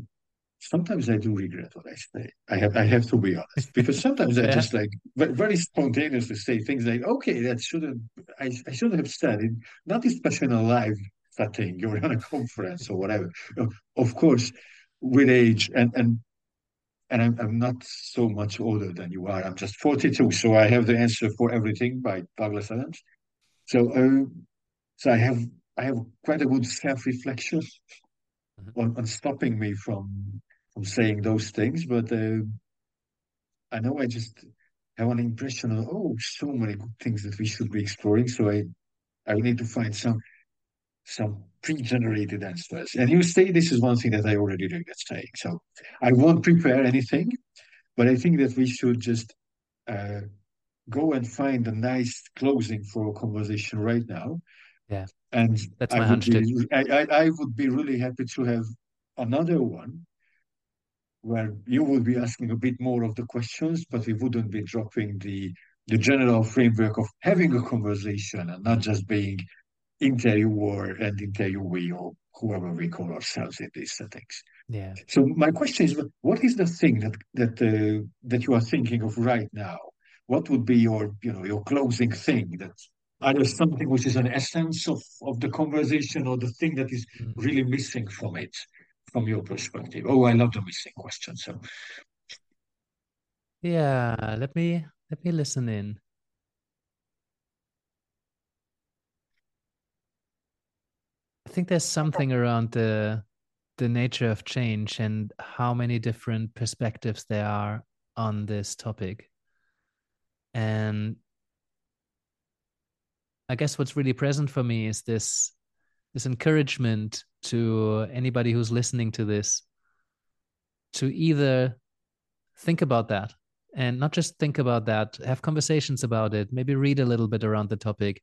sometimes I do regret what I say. I have I have to be honest because sometimes I just like very spontaneously say things like, "Okay, that shouldn't I, I shouldn't have said it." Not especially in a live setting or on a conference or whatever. Of course, with age and and and I'm, I'm not so much older than you are. I'm just 42, so I have the answer for everything by Douglas Adams. So, uh, so I have I have quite a good self reflection mm-hmm. on, on stopping me from from saying those things, but uh, I know I just have an impression of oh, so many good things that we should be exploring. So I I need to find some some pre-generated answers. And you say this is one thing that I already regret saying. So I won't prepare anything, but I think that we should just uh, go and find a nice closing for a conversation right now. Yeah. And that's my I hunch. Be, I, I, I would be really happy to have another one where you would be asking a bit more of the questions, but we wouldn't be dropping the the general framework of having a conversation and not just being interviewer and interviewee or whoever we call ourselves in these settings. Yeah. So my question is, what is the thing that that uh, that you are thinking of right now? What would be your you know your closing thing that either something which is an essence of, of the conversation or the thing that is mm. really missing from it from your perspective? Oh, I love the missing question. So yeah, let me let me listen in. I think there's something around the the nature of change and how many different perspectives there are on this topic. And I guess what's really present for me is this this encouragement to anybody who's listening to this to either think about that and not just think about that, have conversations about it, maybe read a little bit around the topic,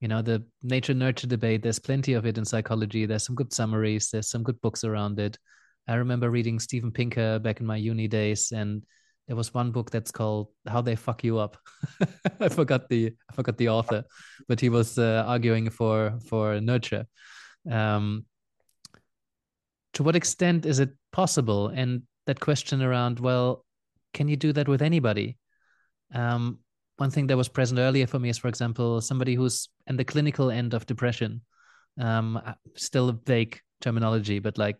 you know the nature nurture debate there's plenty of it in psychology there's some good summaries there's some good books around it. I remember reading steven pinker back in my uni days and there was one book that's called how they fuck you up. I forgot the i forgot the author but he was uh, arguing for for nurture. Um, to what extent is it possible? And that question around well can you do that with anybody? Um, one thing that was present earlier for me is, for example, somebody who's in the clinical end of depression. Um, uh, still a vague terminology, but like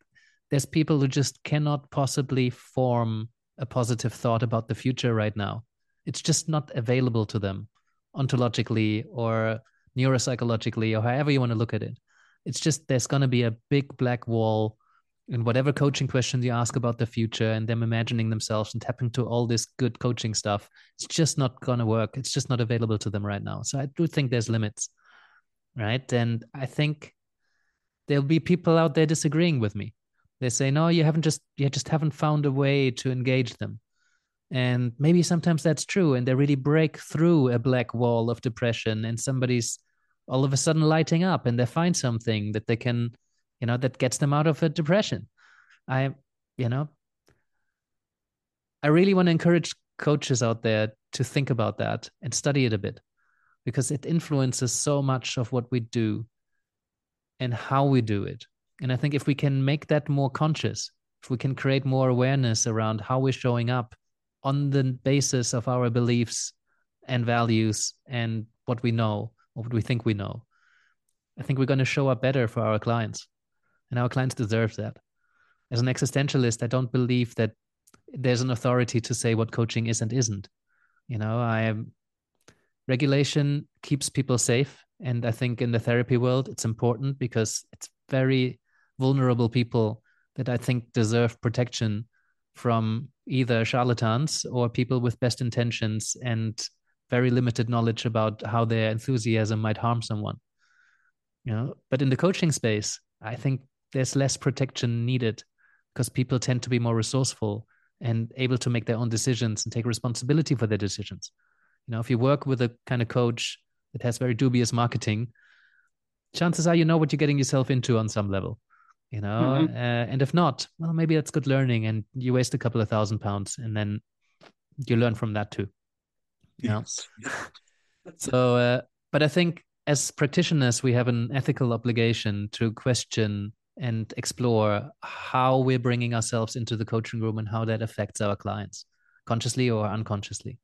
there's people who just cannot possibly form a positive thought about the future right now. It's just not available to them ontologically or neuropsychologically or however you want to look at it. It's just there's going to be a big black wall in whatever coaching questions you ask about the future and them imagining themselves and tapping to all this good coaching stuff it's just not going to work. It's just not available to them right now. So i do think there's limits right? And i think there'll be people out there disagreeing with me. They say no you haven't just you just haven't found a way to engage them. And maybe sometimes that's true and they really break through a black wall of depression and somebody's all of a sudden lighting up and they find something that they can you know that gets them out of a depression. I you know i really want to encourage coaches out there to think about that and study it a bit because it influences so much of what we do and how we do it. And i think if we can make that more conscious if we can create more awareness around how we're showing up on the basis of our beliefs and values and what we know or what we think we know i think we're going to show up better for our clients and our clients deserve that. As an existentialist, I don't believe that there's an authority to say what coaching is and isn't. You know, I am regulation keeps people safe, and I think in the therapy world, it's important because it's very vulnerable people that I think deserve protection from either charlatans or people with best intentions and very limited knowledge about how their enthusiasm might harm someone. You know, but in the coaching space, I think there's less protection needed because people tend to be more resourceful and able to make their own decisions and take responsibility for their decisions. You know, if you work with a kind of coach that has very dubious marketing, chances are you know what you're getting yourself into on some level. You know, mm-hmm. uh, and if not, well, maybe that's good learning, and you waste a couple of thousand pounds, and then you learn from that too. You know? so, uh, but I think as practitioners, we have an ethical obligation to question and explore how we're bringing ourselves into the coaching room and how that affects our clients, consciously or unconsciously.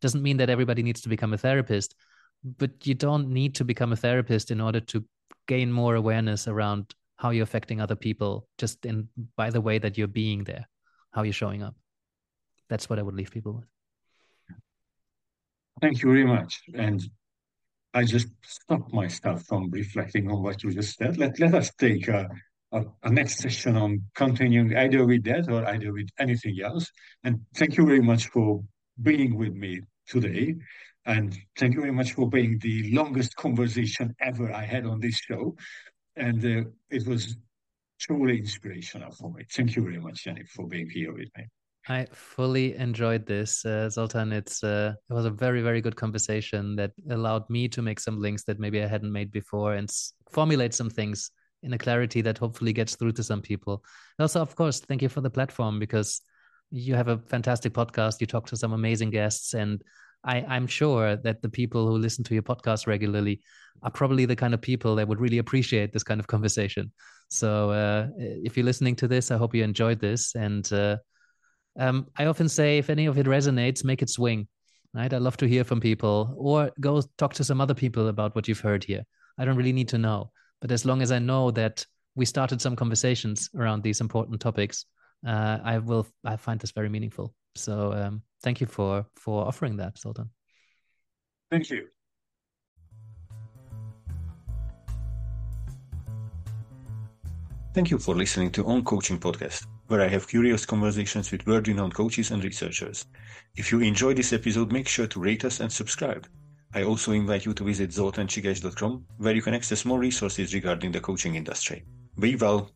Doesn't mean that everybody needs to become a therapist, but you don't need to become a therapist in order to gain more awareness around how you're affecting other people just in by the way that you're being there, how you're showing up. That's what I would leave people with. Thank you very much. And I just stopped myself from reflecting on what you just said. Let, let us take a, a, a, next session on continuing either with that or either with anything else. And thank you very much for being with me today. And thank you very much for being the longest conversation ever I had on this show. And uh, it was truly inspirational for me. Thank you very much, Yannick, for being here with me. I fully enjoyed this, uh, Zoltán. It's uh, it was a very very good conversation that allowed me to make some links that maybe I hadn't made before and s- formulate some things in a clarity that hopefully gets through to some people. Also, of course, thank you for the platform because you have a fantastic podcast. You talk to some amazing guests, and I, I'm sure that the people who listen to your podcast regularly are probably the kind of people that would really appreciate this kind of conversation. So, uh, if you're listening to this, I hope you enjoyed this and. Uh, um, I often say if any of it resonates, make it swing. Right? I love to hear from people or go talk to some other people about what you've heard here. I don't really need to know, but as long as I know that we started some conversations around these important topics, uh, I will. I find this very meaningful. So um, thank you for for offering that, Zoltán. Thank you. Thank you for listening to On Coaching Podcast where I have curious conversations with world renowned coaches and researchers. If you enjoy this episode, make sure to rate us and subscribe. I also invite you to visit zoltancsigas.com, where you can access more resources regarding the coaching industry. Be well